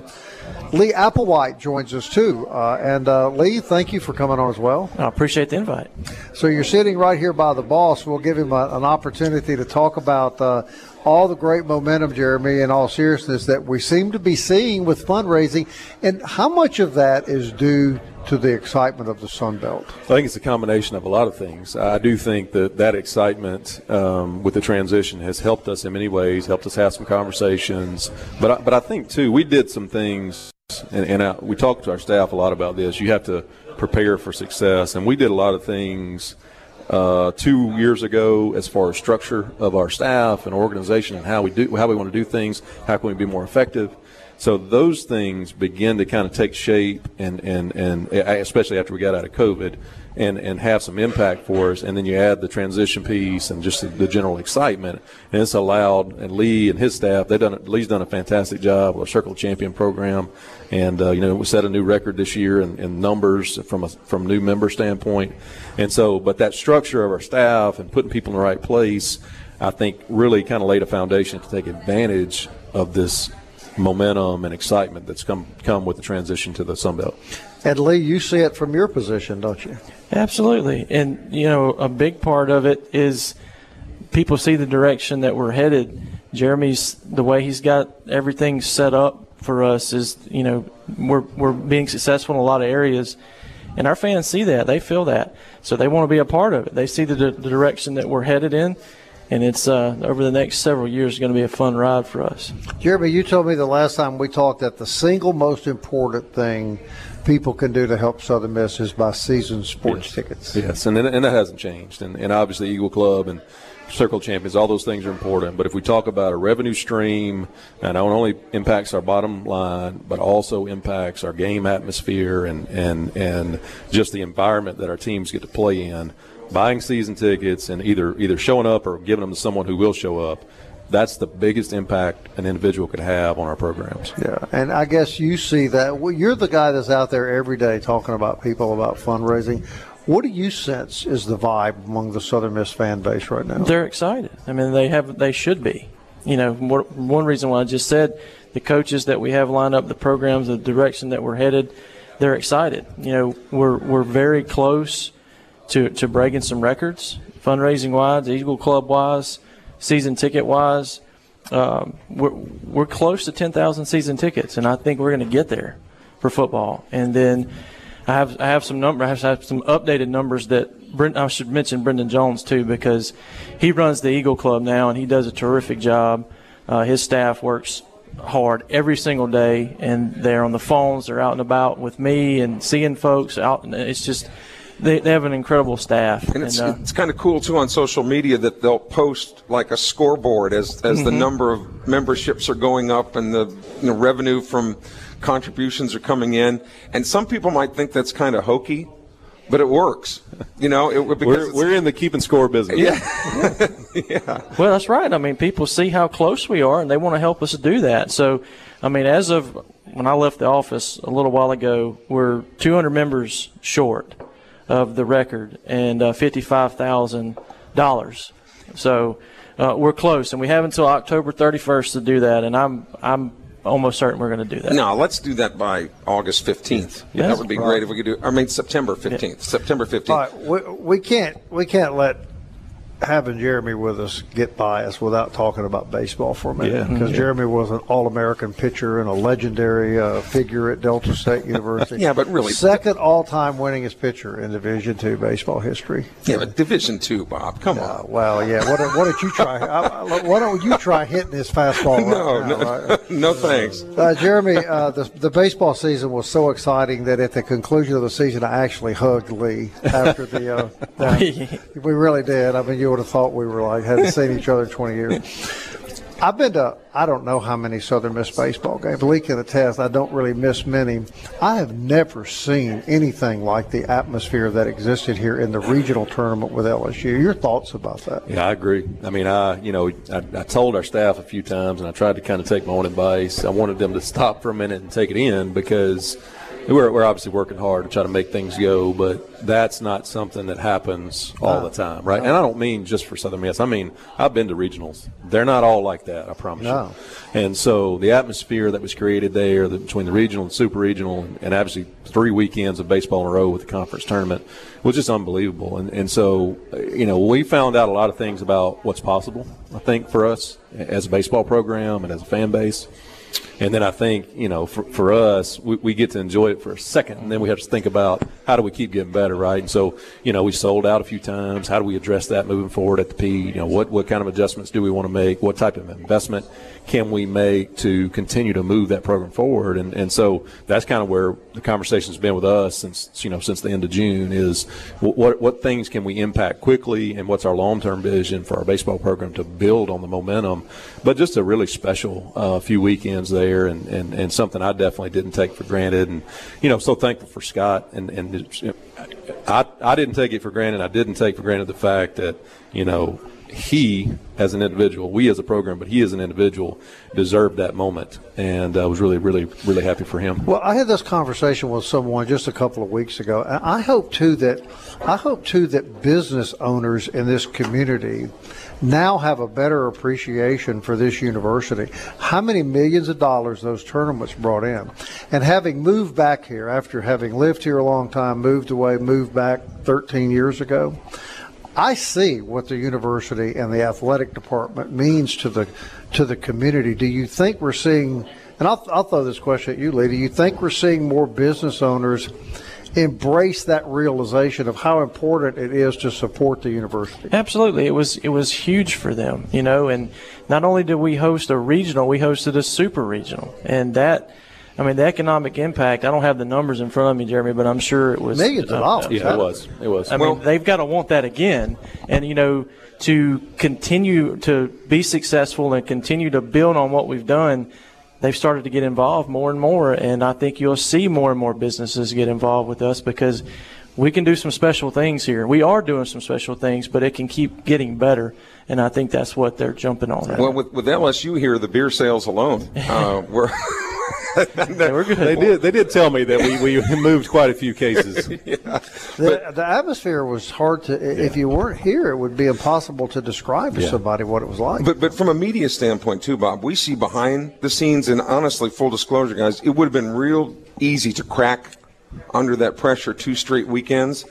Lee Applewhite joins us too. Uh, and uh, Lee, thank you for coming on as well. I appreciate the invite. So you're sitting right here by the boss. We'll give him a, an opportunity to talk about uh, all the great momentum, Jeremy, in all seriousness, that we seem to be seeing with fundraising, and how much of that is due to the excitement of the Sun Belt? I think it's a combination of a lot of things. I do think that that excitement um, with the transition has helped us in many ways, helped us have some conversations. But I, but I think too, we did some things and, and I, we talked to our staff a lot about this. You have to prepare for success, and we did a lot of things uh, two years ago as far as structure of our staff and organization and how we do how we want to do things. How can we be more effective? So those things begin to kind of take shape, and, and, and especially after we got out of COVID, and, and have some impact for us. And then you add the transition piece and just the, general excitement, and it's allowed. And Lee and his staff, they've done Lee's done a fantastic job with our Circle Champion program, and uh, you know we set a new record this year in, in numbers from a from new member standpoint. And so, but that structure of our staff and putting people in the right place, I think, really kind of laid a foundation to take advantage of this momentum and excitement that's come come with the transition to the Sun Belt. And Lee, you see it from your position, don't you? Absolutely. And you know, a big part of it is people see the direction that we're headed. Jeremy's the way he's got everything set up for us is, you know, we're we're being successful in a lot of areas. And our fans see that, they feel that, so they want to be a part of it. They see the, the direction that we're headed in, and it's uh, over the next several years going to be a fun ride for us. Jeremy, you told me the last time we talked that the single most important thing people can do to help Southern Miss is buy season sports yes. tickets. Yes, and and that hasn't changed, and, and obviously Eagle Club and Circle Champions, all those things are important. But if we talk about a revenue stream, and not only impacts our bottom line, but also impacts our game atmosphere and and and just the environment that our teams get to play in buying season tickets and either either showing up or giving them to someone who will show up that's the biggest impact an individual could have on our programs. Yeah, and I guess you see that. Well, you're the guy that's out there every day talking about people about fundraising. What do you sense is the vibe among the Southern Miss fan base right now? They're excited. I mean, they have they should be. You know, one reason why I just said the coaches that we have lined up, the programs, the direction that we're headed, they're excited. You know, we're we're very close to, to breaking some records, fundraising wise, Eagle Club wise, season ticket wise. Um, we're, we're close to 10,000 season tickets, and I think we're going to get there for football. And then I have I have some number I have some updated numbers that Brent, I should mention Brendan Jones too because he runs the Eagle Club now and he does a terrific job. Uh, his staff works hard every single day, and they're on the phones. They're out and about with me and seeing folks out. And It's just they, they have an incredible staff. And it's, and, uh, it's kind of cool too on social media that they'll post like a scoreboard as as mm-hmm. the number of memberships are going up and the you know, revenue from contributions are coming in. And some people might think that's kind of hokey, but it works. You know, it, we're, we're in the keeping score business. Yeah. yeah. Well, that's right. I mean, people see how close we are, and they want to help us do that. So, I mean, as of when I left the office a little while ago, we're 200 members short of the record and uh, $55,000. So uh, we're close, and we have until October 31st to do that. And I'm I'm almost certain we're going to do that. No, let's do that by August 15th. Yeah, that would be right. great if we could do. I mean September 15th. Yeah. September 15th. All right, we, we can't we can't let having Jeremy with us get by us without talking about baseball for a minute. Because yeah. Jeremy was an All American pitcher and a legendary uh, figure at Delta State University. yeah, but really, second all time winningest pitcher in Division two baseball history. Yeah, but Division two, Bob. Come uh, on. Well, yeah. What, what did you try? I, why don't you try hitting his fastball? no, now, no, right? no, thanks. Uh, Jeremy, uh, the the baseball season was so exciting that at the conclusion of the season, I actually hugged Lee after the. Uh, we really did. I mean, you would have thought we were like hadn't seen each other in 20 years. I've been to I don't know how many Southern Miss baseball games. Lee can attest. I don't really miss many. I have never seen anything like the atmosphere that existed here in the regional tournament with LSU. Your thoughts about that? Yeah, I agree. I mean, I you know I, I told our staff a few times, and I tried to kind of take my own advice. I wanted them to stop for a minute and take it in because we're, we're obviously working hard to try to make things go, but that's not something that happens all the time, right? And I don't mean just for Southern Miss. I mean, I've been to regionals. They're not all like that, I promise no. you. And so the atmosphere that was created there the, between the regional and super regional, and, and obviously three weekends of baseball in a row with the conference tournament was just unbelievable. And, and so, you know, we found out a lot of things about what's possible, I think, for us as a baseball program and as a fan base. And then I think, you know, for, for us, we, we get to enjoy it for a second, and then we have to think about how do we keep getting better, right? And so, you know, we sold out a few times. How do we address that moving forward at the P? You know, what, what kind of adjustments do we want to make? What type of investment can we make to continue to move that program forward? And, and so that's kind of where the conversation's been with us since, you know, since the end of June is what, what things can we impact quickly and what's our long-term vision for our baseball program to build on the momentum. But just a really special uh, few weekends there and, and, and something I definitely didn't take for granted. And you know, so thankful for Scott. And and I I didn't take it for granted. I didn't take for granted the fact that you know he as an individual, we as a program, but he as an individual deserved that moment, and I was really, really, really happy for him. Well, I had this conversation with someone just a couple of weeks ago. I hope too that I hope too that business owners in this community now have a better appreciation for this university. How many millions of dollars those tournaments brought in. And having moved back here after having lived here a long time, moved away, moved back 13 years ago, I see what the university and the athletic department means to the to the community. Do you think we're seeing and I'll, I'll throw this question at you, Lee. Do you think we're seeing more business owners embrace that realization of how important it is to support the university. Absolutely, it was it was huge for them, you know. And not only did we host a regional, we hosted a super regional, and that. I mean, the economic impact, I don't have the numbers in front of me, Jeremy, but I'm sure it was. Millions of dollars. Yeah, it was. It was. I well, mean, they've got to want that again. And, you know, to continue to be successful and continue to build on what we've done, they've started to get involved more and more. And I think you'll see more and more businesses get involved with us because we can do some special things here. We are doing some special things, but it can keep getting better. And I think that's what they're jumping on. Right well, with, with LSU here, the beer sales alone uh, were. they, were good. they did. They did tell me that we, we moved quite a few cases. yeah. the, the, atmosphere was hard to. Yeah. If you weren't here, it would be impossible to describe to yeah. somebody what it was like. But but from a media standpoint too, Bob, we see behind the scenes, and honestly, full disclosure, guys, it would have been real easy to crack under that pressure two straight weekends.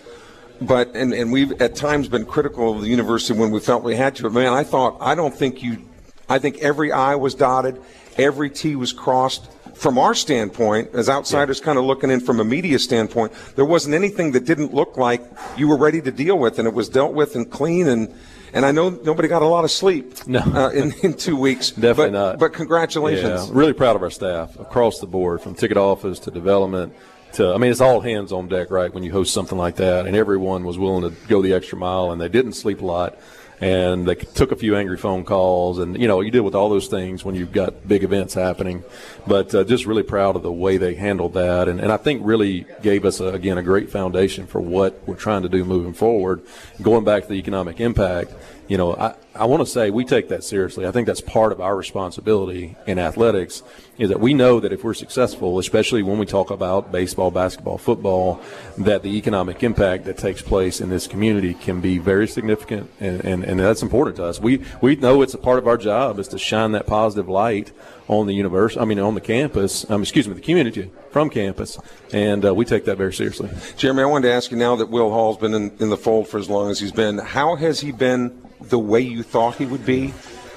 But and, and we've at times been critical of the university when we felt we had to. But man, I thought I don't think you I think every I was dotted, every T was crossed. From our standpoint, as outsiders yeah. kind of looking in from a media standpoint, there wasn't anything that didn't look like you were ready to deal with, and it was dealt with and clean and and I know nobody got a lot of sleep no. Uh, in, in two weeks. Definitely but, not. But congratulations. Yeah, really proud of our staff across the board, from ticket office to development to, I mean, it's all hands on deck, right, when you host something like that. And everyone was willing to go the extra mile, and they didn't sleep a lot and they took a few angry phone calls, and you know you deal with all those things when you've got big events happening. But uh, just really proud of the way they handled that, and, and I think really gave us a, again a great foundation for what we're trying to do moving forward. Going back to the economic impact, you know, I, I want to say we take that seriously. I think that's part of our responsibility in athletics is that we know that if we're successful, especially when we talk about baseball, basketball, football, that the economic impact that takes place in this community can be very significant, and, and, and that's important to us. We we know it's a part of our job is to shine that positive light on the university. I mean, on the campus. Um, excuse me, the community from campus, and uh, we take that very seriously. Jeremy, I wanted to ask you now that Will Hall's been in, in the fold for as long as he's been. How has he been? the way you thought he would be?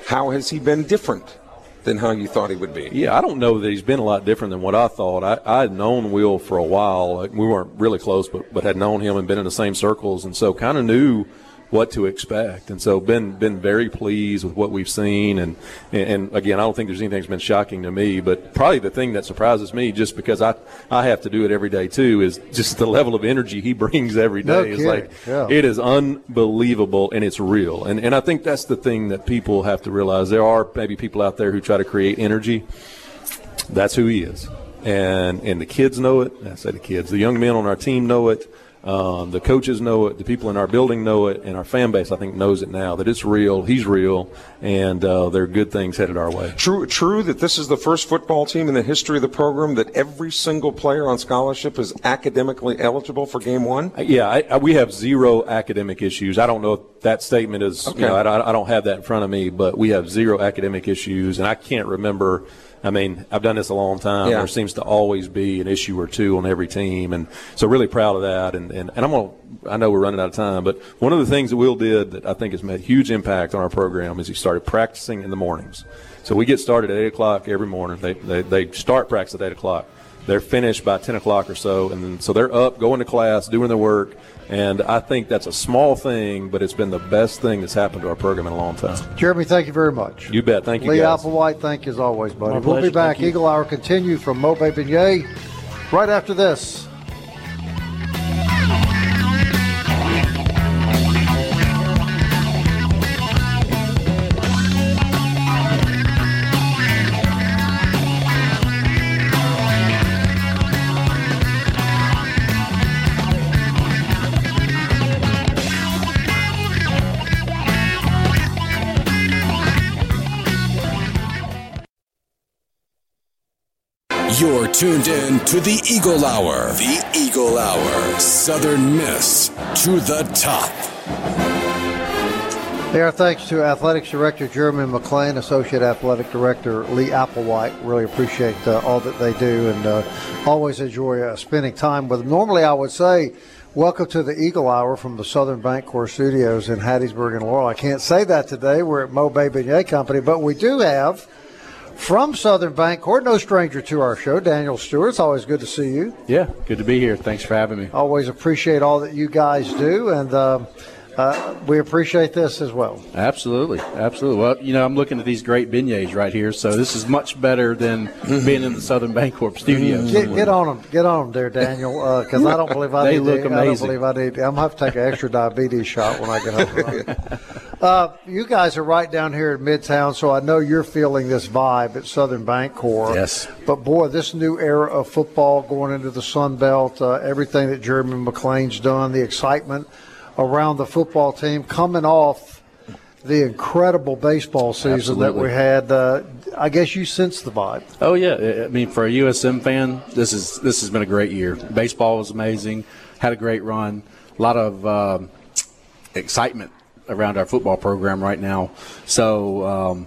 How has he been different than how you thought he would be? Yeah, I don't know that he's been a lot different than what I thought. I, I had known Will for a while. We weren't really close, but, but had known him and been in the same circles, and so kind of knew – what to expect. And so been been very pleased with what we've seen. And and again, I don't think there's anything that's been shocking to me, but probably the thing that surprises me, just because I I have to do it every day too, is just the level of energy he brings every day. No is like yeah. it is unbelievable and it's real. And and I think that's the thing that people have to realize. There are maybe people out there who try to create energy. That's who he is. And and the kids know it. I say the kids, the young men on our team know it. Um, the coaches know it. The people in our building know it, and our fan base, I think, knows it now that it's real. He's real, and uh, there are good things headed our way. True, true that this is the first football team in the history of the program that every single player on scholarship is academically eligible for Game One. Uh, yeah, I, I, we have zero academic issues. I don't know if that statement is. Okay. You know, I, I don't have that in front of me, but we have zero academic issues, and I can't remember I mean, I've done this a long time. Yeah. There seems to always be an issue or two on every team, and so really proud of that. And, and, and I'm gonna, I know we're running out of time, but one of the things that Will did that I think has made huge impact on our program is he started practicing in the mornings. So we get started at eight o'clock every morning. They they, they start practice at eight o'clock. They're finished by ten o'clock or so, and then, so they're up, going to class, doing their work. And I think that's a small thing, but it's been the best thing that's happened to our program in a long time. Jeremy, thank you very much. You bet. Thank you, Lee guys. Applewhite, thank you as always, buddy. My We'll be back. Thank you. Eagle Hour continue from Mobay Beignet right after this. Tuned in to the Eagle Hour. The Eagle Hour. Southern Miss to the top. Our thanks to Athletics Director Jeremy McClain, Associate Athletic Director Lee Applewhite. Really appreciate uh, all that they do and uh, always enjoy uh, spending time with them. Normally, I would say, welcome to the Eagle Hour from the Southern Bancorp Studios in Hattiesburg and Laurel. I can't say that today. We're at Mobay Beignet Company, but we do have from Southern Bank, Bancorp, no stranger to our show, Daniel Stewart. It's always good to see you. Yeah, good to be here. Thanks for having me. Always appreciate all that you guys do, and um uh, we appreciate this as well. Absolutely, absolutely. Well, you know, I'm looking at these great beignets right here, so this is much better than being in the Southern Bancorp studios. Get, get on them, get on them, there, Daniel, because I don't believe I They need. look to, I don't believe I need. I'm gonna have to take an extra diabetes shot when I get home. uh, you guys are right down here in Midtown, so I know you're feeling this vibe at Southern Bancorp. Yes. But boy, this new era of football going into the Sun Belt, uh, everything that Jeremy McClain's done, the excitement around the football team coming off the incredible baseball season that we had. Uh, I guess you sense the vibe. Oh yeah, I- I mean for a USM fan, this is this has been a great year. Baseball was amazing, had a great run, a lot of um, excitement around our football program right now. So um,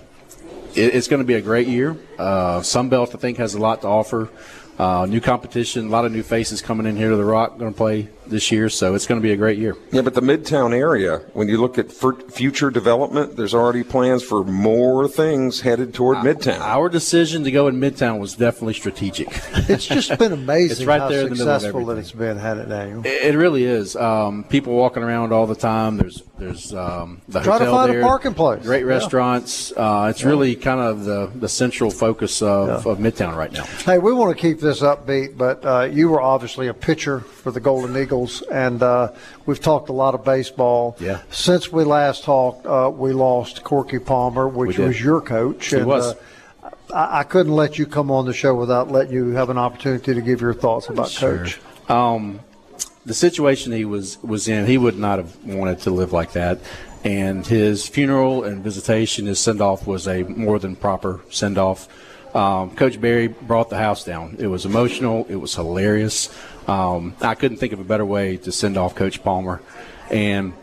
it, it's going to be a great year. Uh, Sunbelt I think has a lot to offer. Uh, new competition, a lot of new faces coming in here to the Rock, going to play this year. So it's going to be a great year. Yeah, but the Midtown area, when you look at for future development, there's already plans for more things headed toward Midtown. Our decision to go in Midtown was definitely strategic. It's just been amazing It's right how there in the successful that it's been, hasn't it, Daniel? It it really is. Um, people walking around all the time. There's there's um, the Try to hotel find a there, parking place. Great Yeah. restaurants. Uh, it's really kind of the, the central focus of, of Midtown right now. Hey, we want to keep this upbeat, but uh, you were obviously a pitcher for the Golden Eagles, and uh, we've talked a lot of baseball. Yeah. Since we last talked, uh, we lost Corky Palmer, which was your coach. He and, was. Uh, I, I couldn't let you come on the show without letting you have an opportunity to give your thoughts about Coach. Um, the situation he was was in, he would not have wanted to live like that. And his funeral and visitation, his send off was a more than proper send off. Um, Coach Berry brought the house down. It was emotional. It was hilarious. Um, I couldn't think of a better way to send off Coach Palmer. And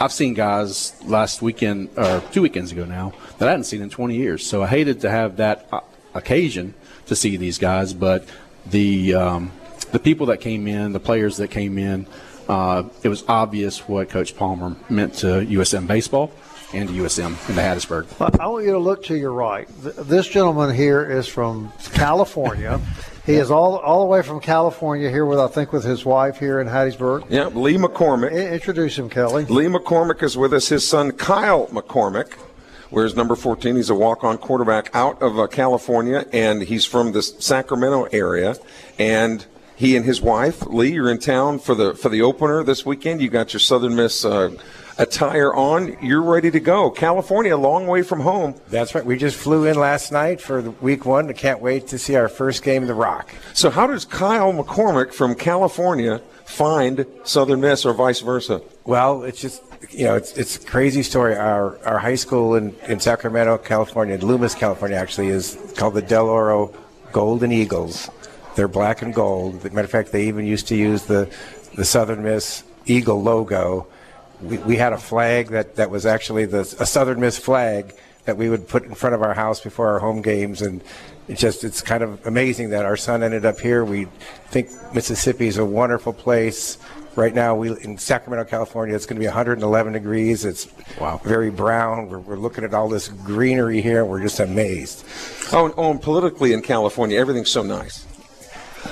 I've seen guys last weekend or two weekends ago now that I hadn't seen in 20 years. So I hated to have that uh, occasion to see these guys, but the um, the people that came in, the players that came in, uh, it was obvious what Coach Palmer meant to USM baseball and to USM the Hattiesburg. I want you to look to your right. This gentleman here is from California. he is all all the way from California here with I think with his wife here in Hattiesburg. Yeah, Lee McCormick. introduce him, Kelly. Lee McCormick is with us. His son Kyle McCormick wears number 14. He's a walk-on quarterback out of uh, California, and he's from the Sacramento area. And he and his wife Lee are in town for the for the opener this weekend. You got your Southern Miss uh, attire on. You're ready to go. California, a long way from home. That's right. We just flew in last night for the week one. I can't wait to see our first game, in The Rock. So how does Kyle McCormick from California find Southern Miss, or vice versa? Well, it's just you know, it's it's a crazy story. Our our high school in, in Sacramento, California, in Loomis, California, actually is called the Del Oro Golden Eagles. They're black and gold. As a matter of fact, they even used to use the the Southern Miss Eagle logo. We, we had a flag that, that was actually the a Southern Miss flag that we would put in front of our house before our home games, and it's just it's kind of amazing that our son ended up here. We think Mississippi is a wonderful place. Right now, we in Sacramento, California, it's going to be 111 degrees. It's wow. very brown. We're, we're looking at all this greenery here. We're just amazed. Oh, and, oh, and politically in California, everything's so nice.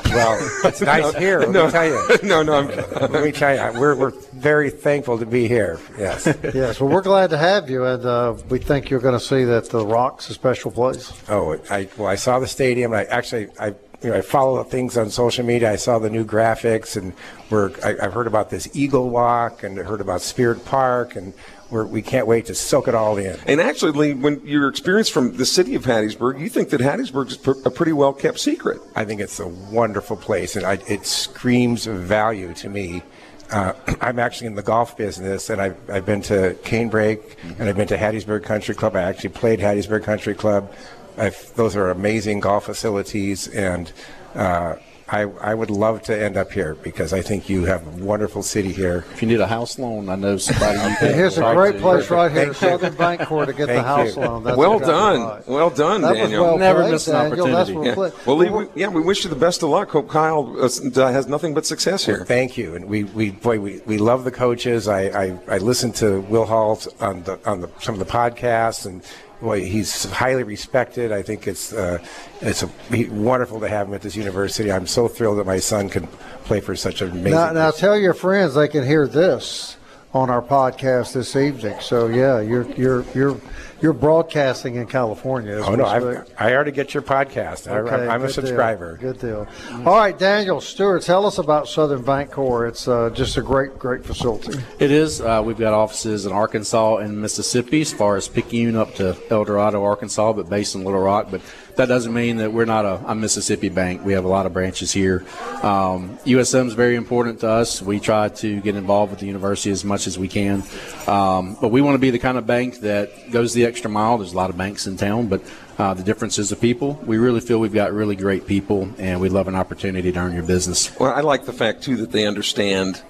Well, it's nice here. Let no, me tell you. No, no. I'm, let me tell you. We're, we're very thankful to be here. Yes. yes. Well, we're glad to have you, and uh, we think you're going to see that the Rock's a special place. Oh, I well, I saw the stadium. I actually I you know, I follow the things on social media. I saw the new graphics, and we're, I, have heard about this Eagle Walk, and I heard about Spirit Park, and we're, we can't wait to soak it all in. And actually, Lee, when your experience from the city of Hattiesburg, you think that Hattiesburg is a pretty well kept secret. I think it's a wonderful place, and I, it screams value to me. Uh, I'm actually in the golf business, and I've, I've been to Canebrake, and I've been to Hattiesburg Country Club. I actually played Hattiesburg Country Club. I've, those are amazing golf facilities, and uh, I, I would love to end up here because I think you have a wonderful city here. If you need a house loan, I know somebody. You can Here's a great place right here, Southern Bancorp, to get the house you. loan. That's well done, well done, that Daniel. Was well Never played, miss an Daniel. Opportunity. well Yeah. played. Well, Lee, we, yeah, we wish you the best of luck. Hope Kyle uh, has nothing but success here. Thank you, and we, we boy we, we love the coaches. I, I, I listened to Will Hall on the on the some of the podcasts, and boy, he's highly respected. I think it's uh, it's a, he, wonderful to have him at this university. I'm so thrilled that my son can play for such an amazing. Now, now tell your friends they can hear this on our podcast this evening. So yeah, you're you're you're you're broadcasting in California. Oh no. I've, I already get your podcast. I, Okay, I'm a good deal. subscriber. Good deal. All right, Daniel Stewart, tell us about Southern Bancorp. It's uh, just a great, great facility. It is. Uh, we've got offices in Arkansas and Mississippi, as far as Picayune up to El Dorado, Arkansas, but based in Little Rock. But that doesn't mean that we're not a, a Mississippi bank. We have a lot of branches here. Um, USM is very important to us. We try to get involved with the university as much as we can. Um, but we want to be the kind of bank that goes the extra mile. There's a lot of banks in town, but uh, the difference is the people. We really feel we've got really great people, and we'd love an opportunity to earn your business. Well, I like the fact too that they understand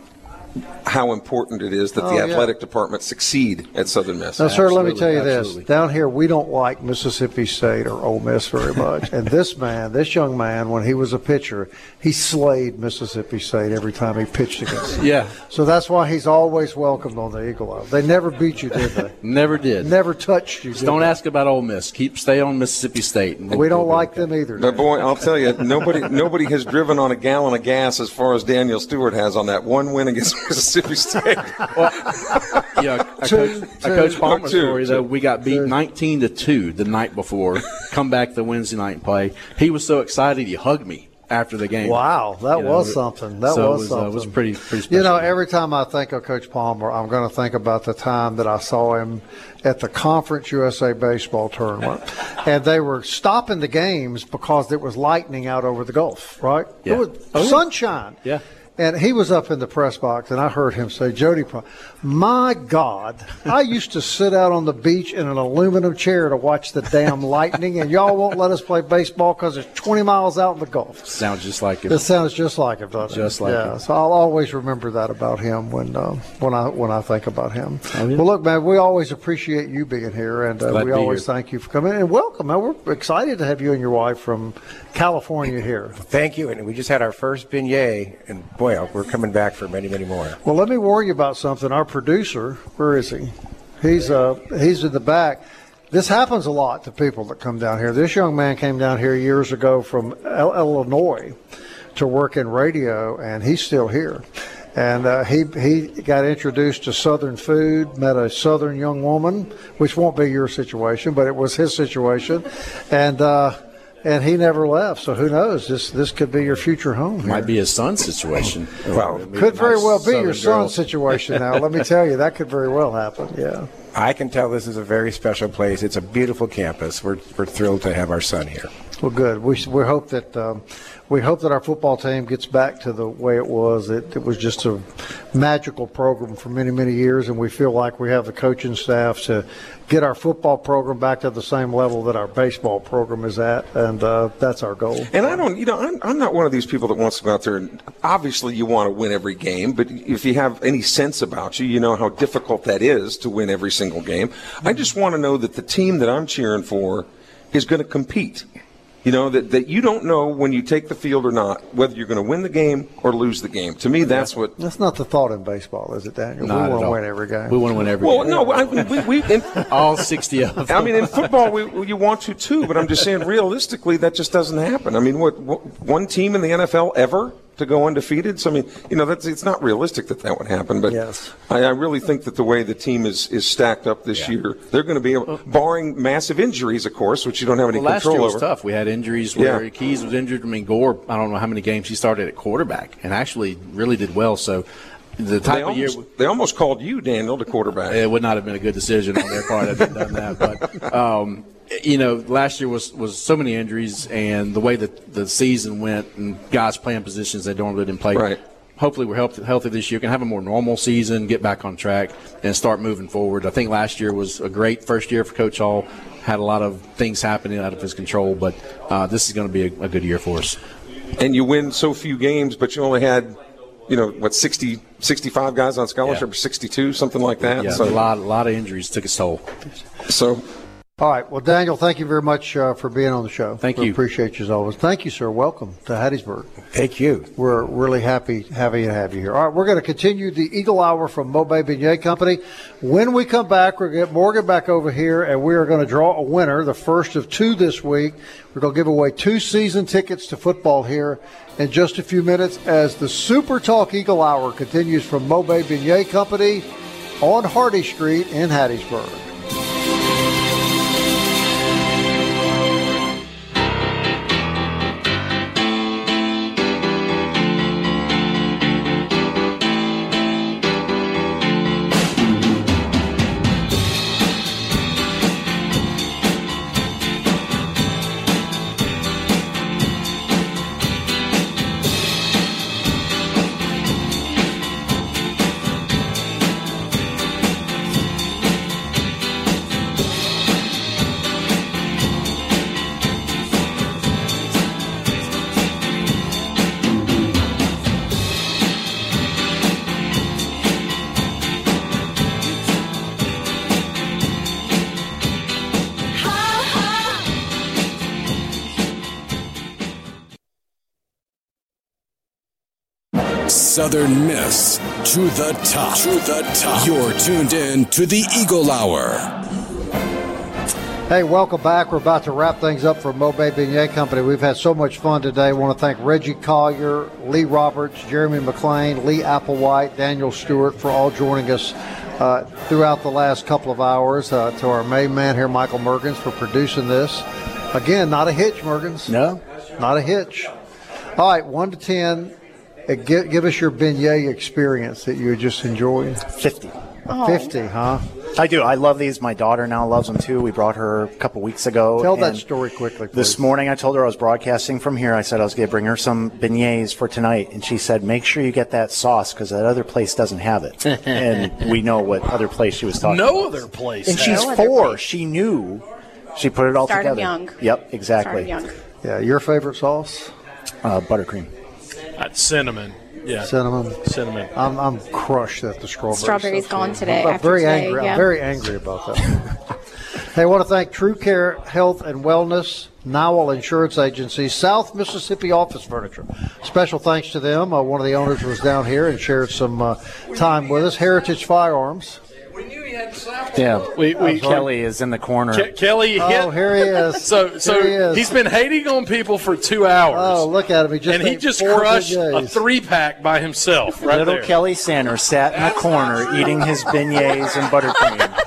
how important it is that Oh, the yeah. athletic department succeed at Southern Miss. Now, sir, let me tell you absolutely. this. Down here, we don't like Mississippi State or Ole Miss very much. and this man, this young man, when he was a pitcher, he slayed Mississippi State every time he pitched against them. Yeah. So that's why he's always welcomed on the Eagle Eye. They never beat you, did they? Never did. never touched you. Just did don't they? ask about Ole Miss. Keep stay on Mississippi State. and We don't we'll like them either. But boy, I'll tell you, nobody nobody has driven on a gallon of gas as far as Daniel Stewart has on that one win against Mississippi State. Yeah, a Two, coach, two. a coach Palmer Two, story though. two. We got beat nineteen to two the night before. Come back the Wednesday night and play. He was so excited he hugged me after the game. Wow, that You know, was something. That so was, was, something. Uh, was pretty pretty special. You know, every time I think of Coach Palmer, I'm going to think about the time that I saw him at the Conference USA baseball tournament, and they were stopping the games because there was lightning out over the Gulf. Right? Yeah. It was Oh, yeah. sunshine. Yeah. And he was up in the press box, and I heard him say, Jody, my God, I used to sit out on the beach in an aluminum chair to watch the damn lightning, and y'all won't let us play baseball because it's 20 miles out in the Gulf. sounds just like it. It sounds just like him, doesn't it? Just like it. yeah. him. So I'll always remember that about him when uh, when I when I think about him. Oh, yeah. Well, look, man, we always appreciate you being here, and uh, we always here. thank you for coming and welcome. Man, we're excited to have you and your wife from California here. Thank you, and we just had our first beignet, and boy, we're coming back for many, many more. Well, let me warn you about something. Our producer, where is he? He's uh he's in the back. This happens a lot to people that come down here. This young man came down here years ago from Il- Illinois to work in radio, and he's still here. And uh, he he got introduced to Southern food, met a Southern young woman, which won't be your situation, but it was his situation, and uh, and he never left. So who knows? This this could be your future home. here. Might be his son's situation. Well, Could very nice well be your Southern girl. son's situation now. Let me tell you, that could very well happen. Yeah. I can tell this is a very special place. It's a beautiful campus. We're, we're thrilled to have our son here. Well, good. We we hope that um, we hope that our football team gets back to the way it was. It, it was just a magical program for many many years, and we feel like we have the coaching staff to get our football program back to the same level that our baseball program is at, and uh, that's our goal. And I don't, you know, I'm, I'm not one of these people that wants to go out there and obviously you want to win every game, but if you have any sense about you, you know how difficult that is to win every single game. I just want to know that the team that I'm cheering for is going to compete. You know, that, that you don't know when you take the field or not whether you're going to win the game or lose the game. To me, that's what. That's not the thought in baseball, is it, Daniel? Not we want to win every game. We want to win every Well, game. no, I, we, we in, all 60 of them. I mean, in football, we, you want to too, but I'm just saying, realistically, that just doesn't happen. I mean, what, what one team in the NFL ever to go undefeated? So I mean, you know, that's it's not realistic that that would happen. But Yes. I, I really think that the way the team is is stacked up this year, they're going to be able, barring massive injuries, of course, which you don't have any Well, last year was over. tough. We had injuries where Yeah. Keyes was injured. I mean, Gore, I don't know how many games he started at quarterback and actually really did well. So the They type of year. almost, they almost called you, Daniel, the quarterback. It would not have been a good decision on their part had they done that. But um, you know, last year was was so many injuries, and the way that the season went, and guys playing positions they normally didn't play. Right. Hopefully, we're healthy, healthy this year. Can have a more normal season, get back on track, and start moving forward. I think last year was a great first year for Coach Hall. Had a lot of things happening out of his control, but uh, this is going to be a, a good year for us. and you win so few games, but you only had, you know, what 60, 65 guys on scholarship, Yeah. 62, something like that. Yeah, so, a lot, a lot of injuries took its toll. so All right. Well, Daniel, thank you very much uh, for being on the show. Thank We you. Appreciate you as always. Thank you, sir. Welcome to Hattiesburg. Thank you. We're really happy happy to have you here. All right, we're going to continue the Eagle Hour from Mobay Beignet Company. When we come back, we're going to get Morgan back over here, and we are going to draw a winner, the first of two this week. We're going to give away two season tickets to football here in just a few minutes as the Super Talk Eagle Hour continues from Mobay Beignet Company on Hardy Street in Hattiesburg. Southern Miss to the top. To the top. You're tuned in to the Eagle Hour. Hey, welcome back. We're about to wrap things up for Mobay Beignet Company. We've had so much fun today. I want to thank Reggie Collier, Lee Roberts, Jeremy McClain, Lee Applewhite, Daniel Stewart for all joining us uh, throughout the last couple of hours. Uh, to our main man here, Michael Mergens, for producing this. Again, not a hitch, Mergens. No. Not a hitch. All right, 1 to 10. Uh, give, give us your beignet experience that you just enjoyed. 50. Oh. 50, huh? I do. I love these. My daughter now loves them too. We brought her a couple weeks ago. Tell that story quickly, please. This morning, I told her I was broadcasting from here. I said I was going to bring her some beignets for tonight, and she said, "Make sure you get that sauce because that other place doesn't have it." and we know what other place she was talking No about. other place And she's. No four. She knew. She put it all Started together. young. Yep, exactly. Started young. Yeah, your favorite sauce? Uh, buttercream. Uh, cinnamon. Yeah. Cinnamon. Cinnamon. I'm, I'm crushed at the strawberry. Strawberry's stuff, gone today, I'm after very today, angry. yeah. I'm very angry about that. hey, I want to thank True Care Health and Wellness, Nowell Insurance Agency, South Mississippi Office Furniture. Special thanks to them. Uh, one of the owners was down here and shared some uh, time with us. Heritage Firearms. Yeah, We- we- uh-huh. Kelly is in the corner. Ke- Kelly Oh, hit. here he is. So, so Here he is. has been hating on people for two hours. Oh, look at him. He just and he just four crushed a three pack by himself right Little there. Kelly Sanders sat in the corner eating his beignets and buttercream.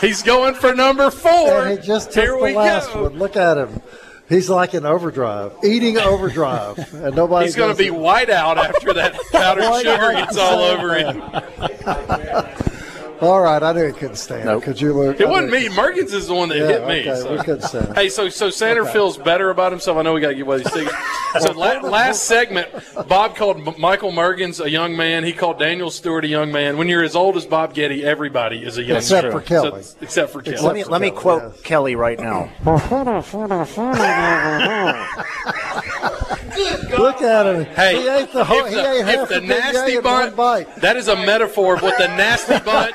He's going for number four. And he just took Here the we last go. one. Look at him. He's like in overdrive, eating overdrive, and nobody. He's going to be white out after that powdered sugar gets all over him. All right, I knew he couldn't stand Nope. it. Could you look? It wasn't me. Mergens is the one that Yeah, hit me. okay, so. we couldn't stand it. Hey, so so Sander feels better about himself. I know we got to get away these things. So la- last segment, Bob called Michael Mergens a young man. He called Daniel Stewart a young man. When you're as old as Bob Getty, everybody is a young Except man. for Kelly. So- except for Kelly. Let me let me quote Kelly right now. Look at him. Hey, he ate the whole. if he the, ate half the the nasty bunch. Bite. That is a metaphor of what the nasty bunch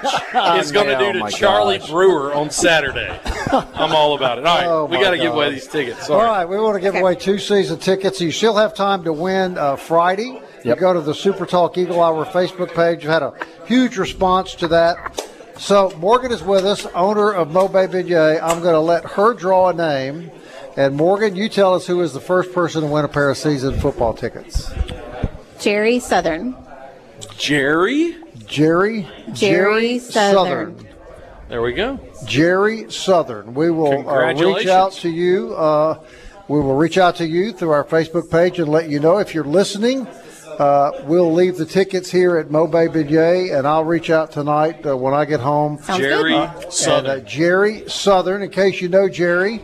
is going to Oh, do to my Charlie gosh. Brewer on Saturday. I'm all about it. All right, Oh, we got to give away these tickets. All Sorry. right, we want to give away two season tickets. You still have time to win uh, Friday. You go to the Super Talk Eagle Hour Facebook page. You've had a huge response to that. So Morgan is with us, owner of Mobay Beignet. I'm going to let her draw a name. And Morgan, you tell us who is the first person to win a pair of season football tickets. Jerry Southern. Jerry. Jerry. Jerry Southern. There we go. Jerry Southern. We will uh, reach out to you. Uh, we will reach out to you through our Facebook page and let you know if you're listening. Uh, we'll leave the tickets here at Mobay Beignet, and I'll reach out tonight uh, when I get home. Sounds Jerry good. And, Southern. uh, Jerry Southern, in case you know Jerry,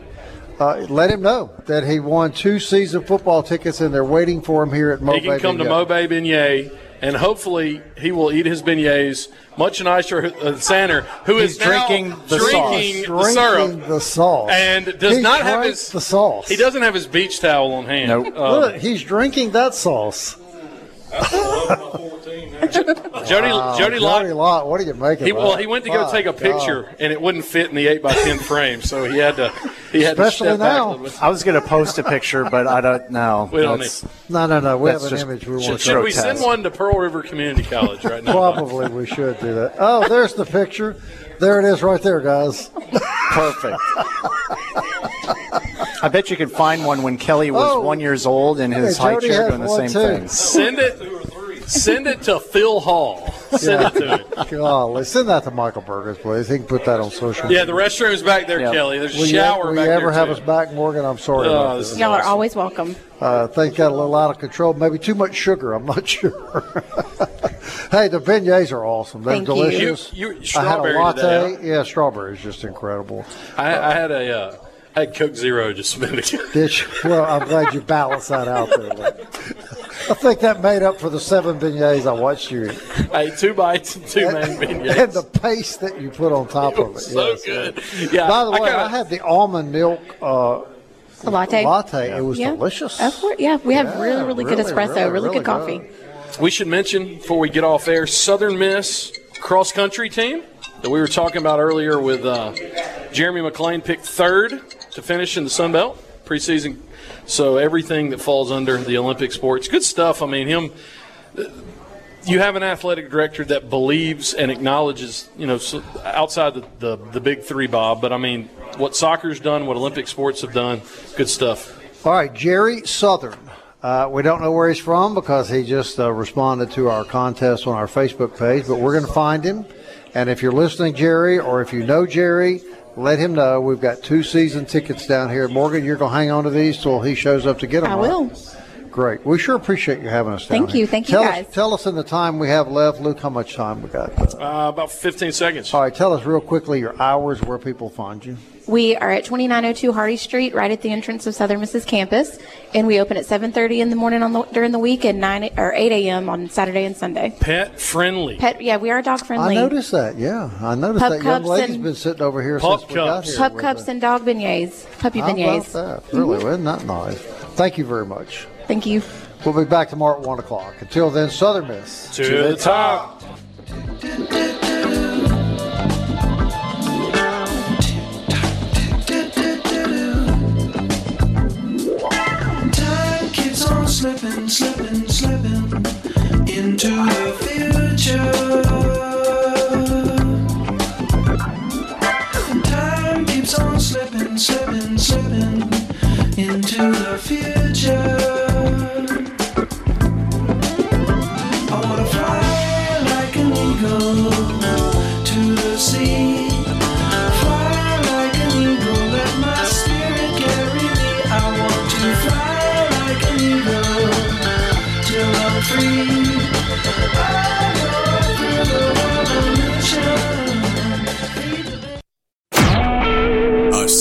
uh, let him know that he won two season football tickets and they're waiting for him here at Mobay he can come to Beignet. Mobay Beignet, and hopefully he will eat his beignets much nicer than Sander, who is He's now drinking the drinking He's the syrup. drinking the sauce. And does He not have his the sauce. He doesn't have his beach towel on hand. Nope. Uh, Look, he's drinking that sauce. Jody, Wow, Jody Jody Locke. Locke, what are you making? He, well, he went to go take a God. picture, and it wouldn't fit in the eight by ten frame, so he had to. He had Especially to step now. a. I was going to post a picture, but I don't know. We don't That's- No, no, no. We have an just- image we Should, want should to we send one to Pearl River Community College right now? Probably we should do that. Oh, there's the picture. There it is right there, guys. Perfect. I bet you could find one when Kelly was Oh. one years old in his Hey, high chair doing the same too. thing. Send it. Send it to Phil Hall. Send it to him. Golly, send that to Michael Burgers, please. He can put that on social. Yeah, the restroom's back there, Yeah. Kelly. There's a Will you, shower will you back ever there. have too. us back, Morgan? I'm sorry Oh, about this this. Y'all are awesome. always welcome. Uh, things got a little out of control. Maybe too much sugar. I'm not sure. hey, the beignets are awesome. They're Thank you. delicious. You- you- I had a latte. today, Yeah, strawberry is just incredible. I, I had a. Uh, I had Coke Zero just a minute ago. Did you? Well, I'm glad you balanced that out there. I think that made up for the seven beignets I watched you eat. I ate two bites and two main beignets. and the paste that you put on top of it. so yes. good. Yeah. By the I way, kinda- I had the almond milk uh, A latte. latte. It was Yeah. delicious. Of course, yeah, we have Yeah, really, really good espresso, really, really, really good coffee. good. We should mention before we get off air, Southern Miss cross country team that we were talking about earlier with uh, Jeremy McClain picked third to finish in the Sun Belt preseason. So everything that falls under the Olympic sports, good stuff. I mean, him. You have an athletic director that believes and acknowledges, you know, outside the, the, the big three, Bob. But I mean, what soccer's done, what Olympic sports have done, good stuff. All right, Jerry Southern. Uh, we don't know where he's from because he just uh, responded to our contest on our Facebook page, but we're going to find him. And if you're listening, Jerry, or if you know Jerry, let him know. We've got two season tickets down here. Morgan, you're going to hang on to these till he shows up to get them. I right? will. Great. We sure appreciate you having us down Thank here. you. Thank you, tell guys. Us, tell us in the time we have left, Luke, how much time we got. Uh, about 15 seconds. All right, tell us real quickly your hours where people find you. We are at 2902 Hardy Street, right at the entrance of Southern Miss's campus, and we open at 7:30 in the morning on the, during the week and 9 or 8 a.m. on Saturday and Sunday. Pet friendly. Pet, yeah, we are dog friendly. I noticed that. Yeah, I noticed Pup that young cups lady's been sitting over here Pup since we got cups. here. Pup with cups us. and dog beignets, puppy How about that? Really, isn't that nice? Thank you very much. Thank you. We'll be back tomorrow at one o'clock. Until then, Southern Miss To the top. Time keeps on slipping, slipping, slipping into the future. Time keeps on slipping, slipping, slipping into the future.